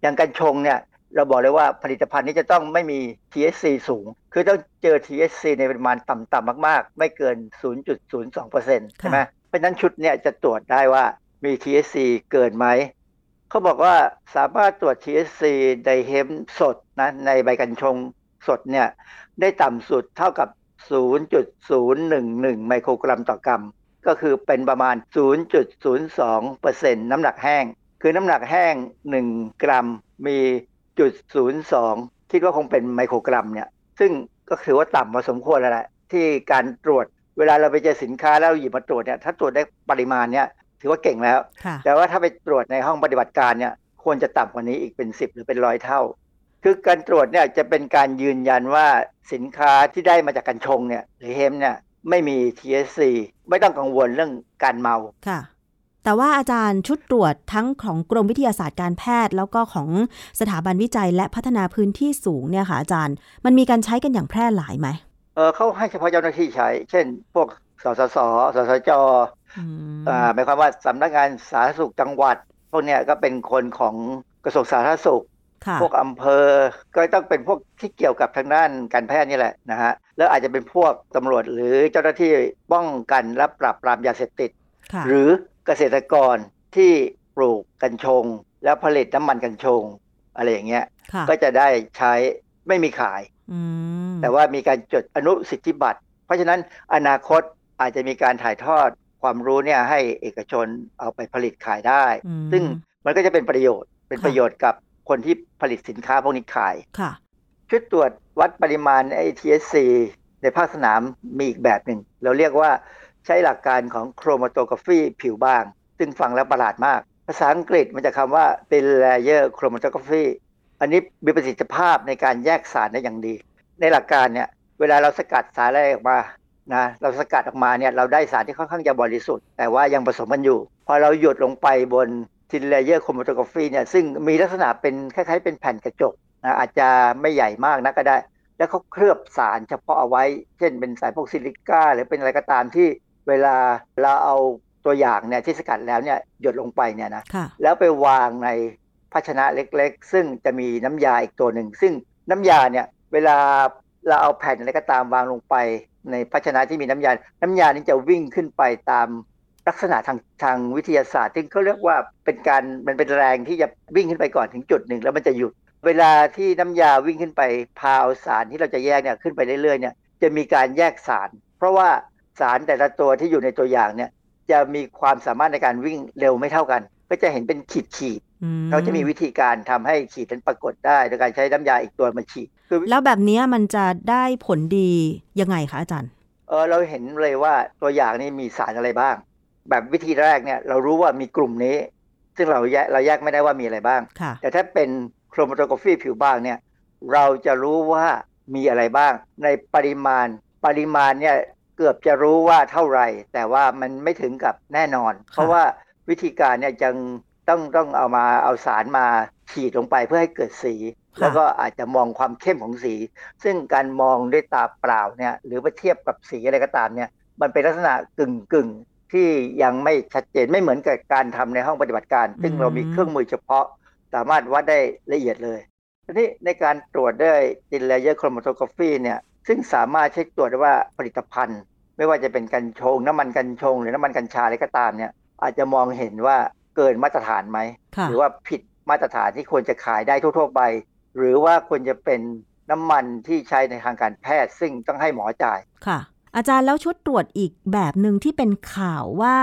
อย่างกัญชงเนี่ย เราบอกเลยว่าผลิตภัณฑ์นี้จะต้องไม่มี THC สูง คือต้องเจอ THC ในปริมาณต่ำๆมากๆ ไม่เกิน 0.02%ใช่ไหมเพราะนั้นชุดเนี่ยจะตรวจได้ว่ามี THC เกินไหม เขาบอกว่าสามารถตรวจ THC ในเฮมสดนะในใบกัญชงสดเนี่ยได้ต่ำสุดเท่ากับ 0.011 ไมโครกรัมต่อกรัม ก็คือเป็นประมาณ 0.02%น้ำหนักแห้ง คือน้ำหนักแห้ง 1 กรัมมี จุดศูนย์สองคิดว่าคงเป็นไมโครกรัมเนี่ย ซึ่งก็ถือว่าต่ำพอสมควรแล้วแหละที่การตรวจเวลาเราไปเจอสินค้าแล้วหยิบมาตรวจเนี่ยถ้าตรวจได้ปริมาณเนี่ยถือว่าเก่งแล้ว แต่ว่าถ้าไปตรวจในห้องปฏิบัติการเนี่ยควรจะต่ำกว่านี้อีกเป็นสิบหรือเป็นร้อยเท่า คือการตรวจเนี่ยจะเป็นการยืนยันว่าสินค้าที่ได้มาจากกัญชงเนี่ยหรือเฮมเนี่ยไม่มี THC ไม่ต้องกังวลเรื่องการเมาค่ะ แต่ว่าอาจารย์ชุดตรวจทั้งของกรมวิทยาศาสตร์การแพทย์ แล้วก็ของสถาบันวิจัยและพัฒนาพื้นที่สูงเนี่ยค่ะอาจารย์ มันมีการใช้กันอย่างแพร่หลายไหมเออเขาให้เฉพาะเจ้าหน้าที่ใช้ เช่น พวกสสสสสจอ่าหมายความว่าสำนักงานสาธารณสุขจังหวัด พวกเนี้ยก็เป็นคนของกระทรวงสาธารณสุข พวกอำเภอ ก็ต้องเป็นพวกที่เกี่ยวกับทางด้านการแพทย์นี่แหละนะฮะ แล้วอาจจะเป็นพวกตำรวจหรือเจ้าหน้าที่ป้องกันและปราบปรามยาเสพติด หรือ เกษตรกรที่ปลูกกัญชง แล้วผลิตน้ำมันกัญชง อะไรอย่างเงี้ย ก็จะได้ใช้ไม่มีขาย แต่ว่ามีการจดอนุสิทธิบัตร เพราะฉะนั้นอนาคตอาจจะมีการถ่ายทอดความรู้เนี่ยให้เอกชนเอาไปผลิตขายได้ ซึ่งมันก็จะเป็นประโยชน์ เป็นประโยชน์กับคนที่ผลิตสินค้าพวกนี้ขายชุดตรวจวัดปริมาณไอ THC ในภาคสนามมีอีกแบบหนึ่ง เราเรียกว่า ใช้หลักการของโครมาโตกราฟีผิวบาง ซึ่งฟังแล้วประหลาดมาก ภาษาอังกฤษมันจะคำว่า thin layer chromatography อันนี้มีประสิทธิภาพในการแยกสารได้อย่างดี ในหลักการเนี่ยเวลาเราสกัดสารอะไรออกมานะเราสกัดออกมาเนี่ยเราได้สารที่ค่อนข้างจะบริสุทธิ์ แต่ว่ายังผสมกันอยู่ พอเราหยดลงไปบน thin layer chromatography เนี่ยซึ่งมีลักษณะเป็นคล้ายๆเป็นแผ่นกระจกนะอาจจะไม่ใหญ่มากนะก็ได้ แล้วเขาเคลือบสารเฉพาะเอาไว้ เช่นเป็นสายพวกซิลิก้าหรือเป็นอะไรก็ตามที่ เวลาเราเอาตัวอย่างเนี่ยที่สกัดแล้วเนี่ยหยดลงไปเนี่ยนะแล้วไปวางในภาชนะเล็กๆ ซึ่งจะมีน้ำยาอีกตัวหนึ่ง ซึ่งน้ำยาเนี่ยเวลาเราเอาแผ่นอะไรก็ตามวางลงไป ในภาชนะที่มีน้ำยา น้ำยานี้จะวิ่งขึ้นไปตามลักษณะทางทางวิทยาศาสตร์ซึ่งเขาเรียกว่าเป็นการมันเป็นแรงที่จะวิ่งขึ้นไปก่อนถึงจุดหนึ่งแล้วมันจะหยุด เวลาที่น้ำยาวิ่งขึ้นไปพาวสารที่เราจะแยกเนี่ยขึ้นไปเรื่อยๆเนี่ยจะมีการแยกสาร เพราะว่า สารแต่ละตัวที่อยู่ในตัวอย่างเนี่ย จะมีความสามารถในการวิ่งเร็วไม่เท่ากัน ก็จะเห็นเป็นขีดขีดเขาจะมีวิธีการทำให้ขีดนั้นปรากฏได้โดยการใช้น้ำยาอีกตัวมาฉีดแล้วแบบนี้มันจะได้ผลดียังไงคะอาจารย์เออเราเห็นเลยว่าตัวอย่างนี้มีสารอะไรบ้าง แบบวิธีแรกเนี่ยเรารู้ว่ามีกลุ่มนี้ ซึ่งเราแยกเราแยกไม่ได้ว่ามีอะไรบ้าง แต่ถ้าเป็นโครโมโตกราฟีผิวบางเนี่ยเราจะรู้ว่ามีอะไรบ้าง ในปริมาณปริมาณเนี่ย เกือบจะรู้ว่าเท่าไหร่ แต่ว่ามันไม่ถึงกับแน่นอน เพราะว่าวิธีการเนี่ยยังต้องต้องเอามาเอาสารมาฉีดลงไปเพื่อให้เกิดสี แล้วก็อาจจะมองความเข้มของสี ซึ่งการมองด้วยตาเปล่าเนี่ยหรือไปเทียบกับสีอะไรก็ตามเนี่ยมันเป็นลักษณะกึ่งกึ่งที่ยังไม่ชัดเจนไม่เหมือนกับการทำในห้องปฏิบัติการ ซึ่งเรามีเครื่องมือเฉพาะ สามารถวัดได้ละเอียดเลยทีนี้ในการตรวจด้วย thin layer chromatography เนี่ย ซึ่งสามารถเช็คตรวจได้ว่าผลิตภัณฑ์ ไม่ว่าจะเป็นกัญชง น้ำมันกัญชง หรือน้ำมันกัญชาอะไรก็ตามเนี่ยอาจจะมองเห็นว่าเกินมาตรฐานไหม หรือว่าผิดมาตรฐานที่ควรจะขายได้ทั่วๆไป หรือว่าควรจะเป็นน้ำมันที่ใช้ในทางการแพทย์ ซึ่งต้องให้หมอจ่ายค่ะ อาจารย์แล้วชุดตรวจอีกแบบหนึ่งที่เป็นข่าวว่า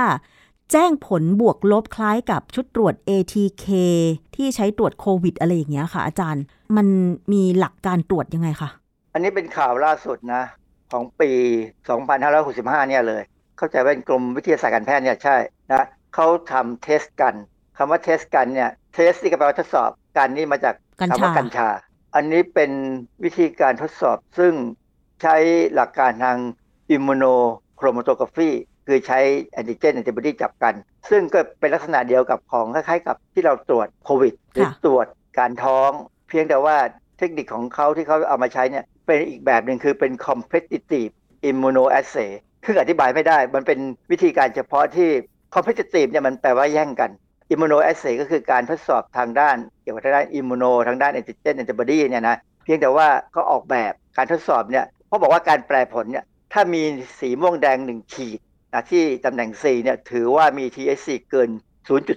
แจ้งผลบวกลบคล้ายกับชุดตรวจ ATK ที่ใช้ตรวจโควิดอะไรอย่างเงี้ยค่ะ อาจารย์ มันมีหลักการตรวจยังไงคะ อันนี้เป็นข่าวล่าสุดนะ ของปี 2565 เนี่ยเลย เข้าใจว่าเป็นกรมวิทยาศาสตร์การแพทย์เนี่ยใช่นะเขาทำ test กัญ คำว่า test กัญ เนี่ย test ที่ก็แปลว่าทดสอบกัญนี่มาจากคำว่ากัญชา อันนี้เป็นวิธีการทดสอบซึ่งใช้หลักการทางอิมมูโนโครมาโตกราฟีคือใช้แอนติเจนแอนติบอดีจับกัน ซึ่งก็เป็นลักษณะเดียวกับของคล้ายๆ กับที่เราตรวจโควิดหรือตรวจการท้อง เพียงแต่ว่าเทคนิคของเขาที่เขาเอามาใช้เนี่ย เป็นอีกแบบหนึ่งคือเป็น competitive immunoassay คืออธิบายไม่ได้ มันเป็นวิธีการเฉพาะที่ competitive เนี่ยมันแปลว่าแย่งกัน immunoassay ก็คือการทดสอบทางด้าน เกี่ยวกับทางด้าน immuno ทางด้าน antigen antibody เนี่ยนะ เพียงแต่ว่าก็ออกแบบการทดสอบเนี่ยเขาบอกว่าการแปลผลเนี่ย ถ้ามีสีม่วงแดงหนึ่งขีดนะที่ตำแหน่ง C เนี่ยถือว่ามี THC เกิน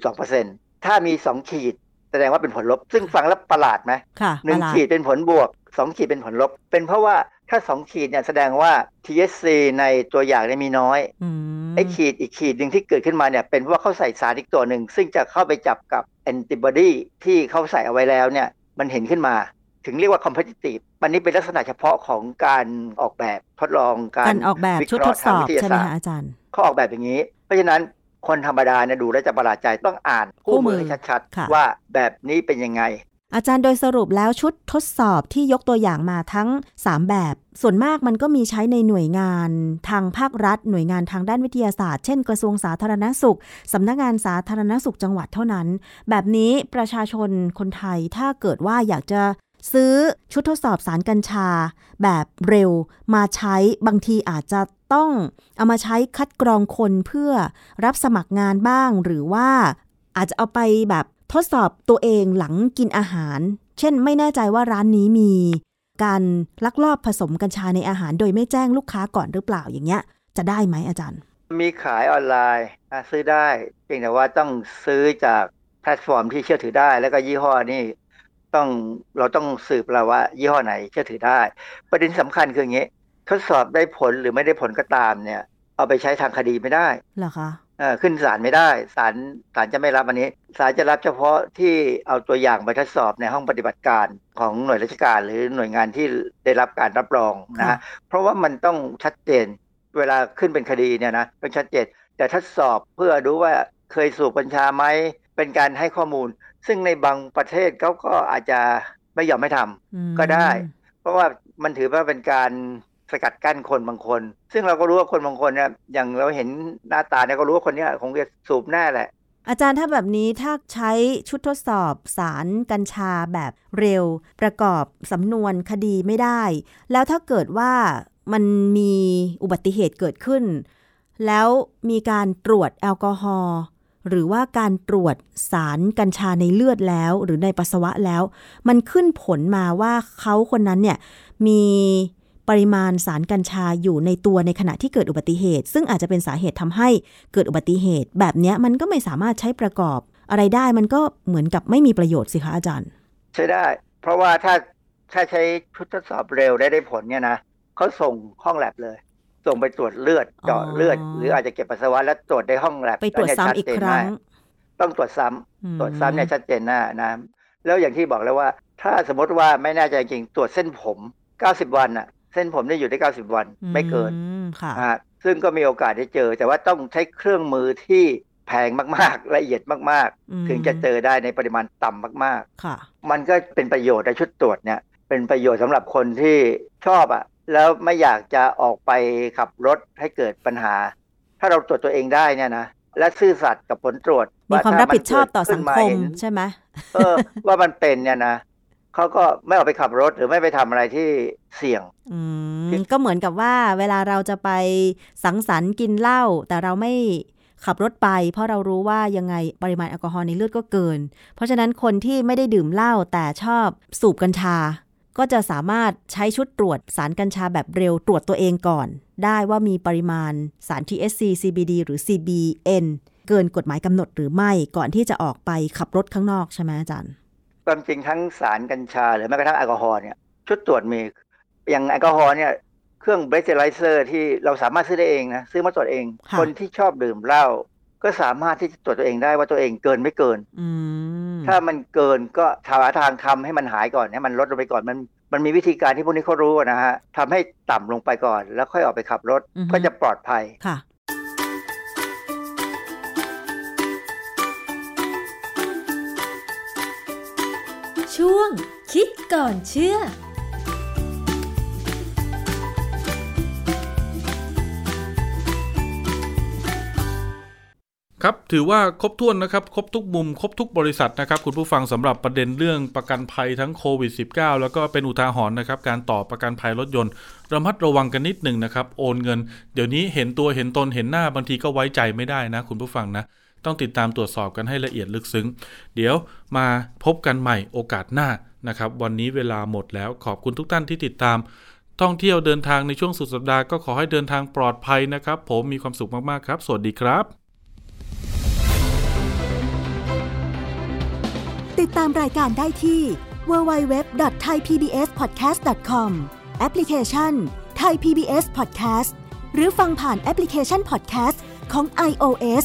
0.2%ถ้ามี 2 ขีด แสดงว่าเป็นผลลบ ซึ่งฟังแล้วประหลาดไหมหนึ่งขีดเป็นผลบวก สองขีดเป็นผลลบ เป็นเพราะว่าถ้าสองขีดเนี่ยแสดงว่า THC ในตัวอย่างเนี่ยมีน้อยไอ้ขีดอีกขีดหนึ่งที่เกิดขึ้นมาเนี่ยเป็นเพราะว่าเขาใส่สารอีกตัวหนึ่ง ซึ่งจะเข้าไปจับกับแอนติบอดีที่เขาใส่เอาไว้แล้วเนี่ยมันเห็นขึ้นมาถึงเรียกว่า competitive มันนี้เป็นลักษณะเฉพาะของการออกแบบทดลองการออกแบบชุดทดสอบใช่ไหมคะอาจารย์เขาออกแบบอย่างนี้ เพราะฉะนั้นคนธรรมดาเนี่ยดูแล้วจะประหลาดใจต้องอ่านคู่มือให้ชัดๆ ว่าแบบนี้เป็นยังไง อาจารย์โดยสรุปแล้วชุดทดสอบที่ยกตัวอย่างมาทั้ง 3 แบบ ส่วนมากมันก็มีใช้ในหน่วยงาน ทางภาครัฐ หน่วยงานทางด้านวิทยาศาสตร์ เช่นกระทรวงสาธารณสุขสำนักงานสาธารณสุขจังหวัดเท่านั้น แบบนี้ประชาชนคนไทยถ้าเกิดว่าอยากจะซื้อชุดทดสอบสารกัญชา แบบเร็วมาใช้บางทีอาจจะต้องเอามาใช้คัดกรองคนเพื่อรับสมัครงานบ้างหรือว่าอาจจะเอาไปแบบ ทดสอบตัวเองหลังกินอาหาร เช่นไม่แน่ใจว่าร้านนี้มี การลักลอบผสมกัญชาในอาหารโดยไม่แจ้งลูกค้าก่อนหรือเปล่าอย่างเงี้ย จะได้ไหมอาจารย์ มีขายออนไลน์ซื้อได้เพียงแต่ว่าต้องซื้อจากแพลตฟอร์มที่เชื่อถือได้ แล้วก็ยี่ห้อนี่ต้องเราต้องสืบแล้วว่า ยี่ห้อไหนเชื่อถือได้ ประเด็นสำคัญคืออย่างนี้ ทดสอบได้ผลหรือไม่ได้ผลก็ตามเนี่ย เอาไปใช้ทางคดีไม่ได้เหรอคะ ขึ้นศาลไม่ได้ศาลศาลจะไม่รับอันนี้ศาลจะรับเฉพาะที่เอาตัวอย่างไปทดสอบในห้องปฏิบัติการของหน่วยราชการ หรือหน่วยงานที่ได้รับการรับรองนะเพราะว่ามันต้องชัดเจนเวลาขึ้นเป็นคดีเนี่ยนะต้องชัดเจน แต่ทดสอบเพื่อดูว่าเคยสูบกัญชาไหมเป็นการให้ข้อมูล ซึ่งในบางประเทศเขาก็อาจจะไม่ยอมไม่ทำก็ได้ เพราะว่ามันถือว่าเป็นการ สกัดกั้นคนบางคน ซึ่งเราก็รู้ว่าคนบางคนเนี่ยอย่างเราเห็นหน้าตาเนี่ยก็รู้ว่าคนนี้คงจะสูบแน่แหละ อาจารย์ถ้าแบบนี้ถ้าใช้ชุดทดสอบสารกัญชาแบบเร็ว ประกอบสำนวนคดีไม่ได้ แล้วถ้าเกิดว่ามันมีอุบัติเหตุเกิดขึ้น แล้วมีการตรวจแอลกอฮอล์หรือว่าการตรวจสารกัญชาในเลือดแล้ว หรือในปัสสาวะแล้ว มันขึ้นผลมาว่าเขาคนนั้นเนี่ยมี ปริมาณสารกัญชาอยู่ในตัวในขณะที่เกิดอุบัติเหตุ ซึ่งอาจจะเป็นสาเหตุทำให้เกิดอุบัติเหตุ แบบนี้มันก็ไม่สามารถใช้ประกอบ อะไรได้มันก็เหมือนกับไม่มีประโยชน์สิคะอาจารย์ ใช่ได้ เพราะว่าถ้าถ้าใช้ชุดทดสอบเร็วได้ได้ผลเนี่ยนะเขาส่งห้องแลบเลย ส่งไปตรวจเลือดเจาะเลือด หรืออาจจะเก็บปัสสาวะแล้วตรวจในห้องแลบไปตรวจซ้ำอีกครั้งต้องตรวจซ้ำตรวจซ้ำเนี่ยชัดเจนหน้านะแล้วอย่างที่บอกแล้วว่า ถ้าสมมติว่าไม่แน่ใจจริงตรวจเส้นผม 90 วันอะ เส้นผมได้อยู่ได้ 90 วันไม่เกินค่ะซึ่งก็มีโอกาสได้เจอ แต่ว่าต้องใช้เครื่องมือที่แพงมากๆ ละเอียดมากๆ ถึงจะเจอได้ในปริมาณต่ำมากๆค่ะ มันก็เป็นประโยชน์ในชุดตรวจเนี่ย เป็นประโยชน์สำหรับคนที่ชอบอะ่ะแล้วไม่อยากจะออกไปขับรถให้เกิดปัญหา ถ้าเราตรวจตัวเองได้เนี่ยนะและซื่อสัตย์กับผลตรวจมีความรับผิดชอบต่อสังคมใช่ไหมเออว่ามันเป็นเนี่ยนะ เขาก็ไม่ออกไปขับรถหรือไม่ไปทำอะไรที่เสี่ยงอืมก็เหมือนกับว่า เวลาเราจะไปสังสรรค์กินเหล้าแต่เราไม่ขับรถไป เพราะเรารู้ว่ายังไงปริมาณแอลกอฮอล์ในเลือดก็เกิน เพราะฉะนั้นคนที่ไม่ได้ดื่มเหล้าแต่ชอบสูบกัญชา ก็จะสามารถใช้ชุดตรวจสารกัญชาแบบเร็วตรวจตัวเองก่อน ได้ว่ามีปริมาณสาร THC CBD หรือ CBN เกินกฎหมายกำหนดหรือไม่ก่อนที่จะออกไปขับรถข้างนอกใช่ไหมอาจารย์ ความจริงทั้งสารกัญชาหรือแม้กระทั่งแอลกอฮอล์เนี่ยชุดตรวจมีอย่างแอลกอฮอล์เนี่ยเครื่องเบรเซไลเซอร์ที่เราสามารถซื้อได้เองนะซื้อมาตรวจเอง คนที่ชอบดื่มเหล้าก็สามารถที่จะตรวจตัวเองได้ว่าตัวเองเกินไม่เกินถ้ามันเกินก็หาทางทำให้มันหายก่อนให้มันลดลงไปก่อนมันมันมีวิธีการที่พวกนี้เขารู้นะฮะทำให้ต่ำลงไปก่อน แล้วค่อยออกไปขับรถก็จะปลอดภัย ช่วง คิดก่อนเชื่อครับถือว่าครบถ้วนนะครับ ครบทุกมุม ครบทุกบริษัทนะครับ คุณผู้ฟังสำหรับประเด็นเรื่องประกันภัยทั้งโควิด -19 แล้วก็เป็นอุทาหรณ์นะครับ การต่อประกันภัยรถยนต์ ระมัดระวังกันนิดหนึ่งนะครับ โอนเงิน เดี๋ยวนี้เห็นตัวเห็นตนเห็นหน้าบางทีก็ไว้ใจไม่ได้นะ คุณผู้ฟังนะ ต้องติดตามตรวจสอบกันให้ละเอียดลึกซึ้ง เดี๋ยวมาพบกันใหม่โอกาสหน้านะครับ วันนี้เวลาหมดแล้วขอบคุณทุกท่านที่ติดตาม ท่องเที่ยวเดินทางในช่วงสุดสัปดาห์ก็ขอให้เดินทางปลอดภัยนะครับ ผมมีความสุขมากๆครับ สวัสดีครับ ติดตามรายการได้ที่ www.thaipbspodcast.com แอปพลิเคชัน Thai PBS Podcast หรือฟังผ่านแอปพลิเคชัน Podcast ของ iOS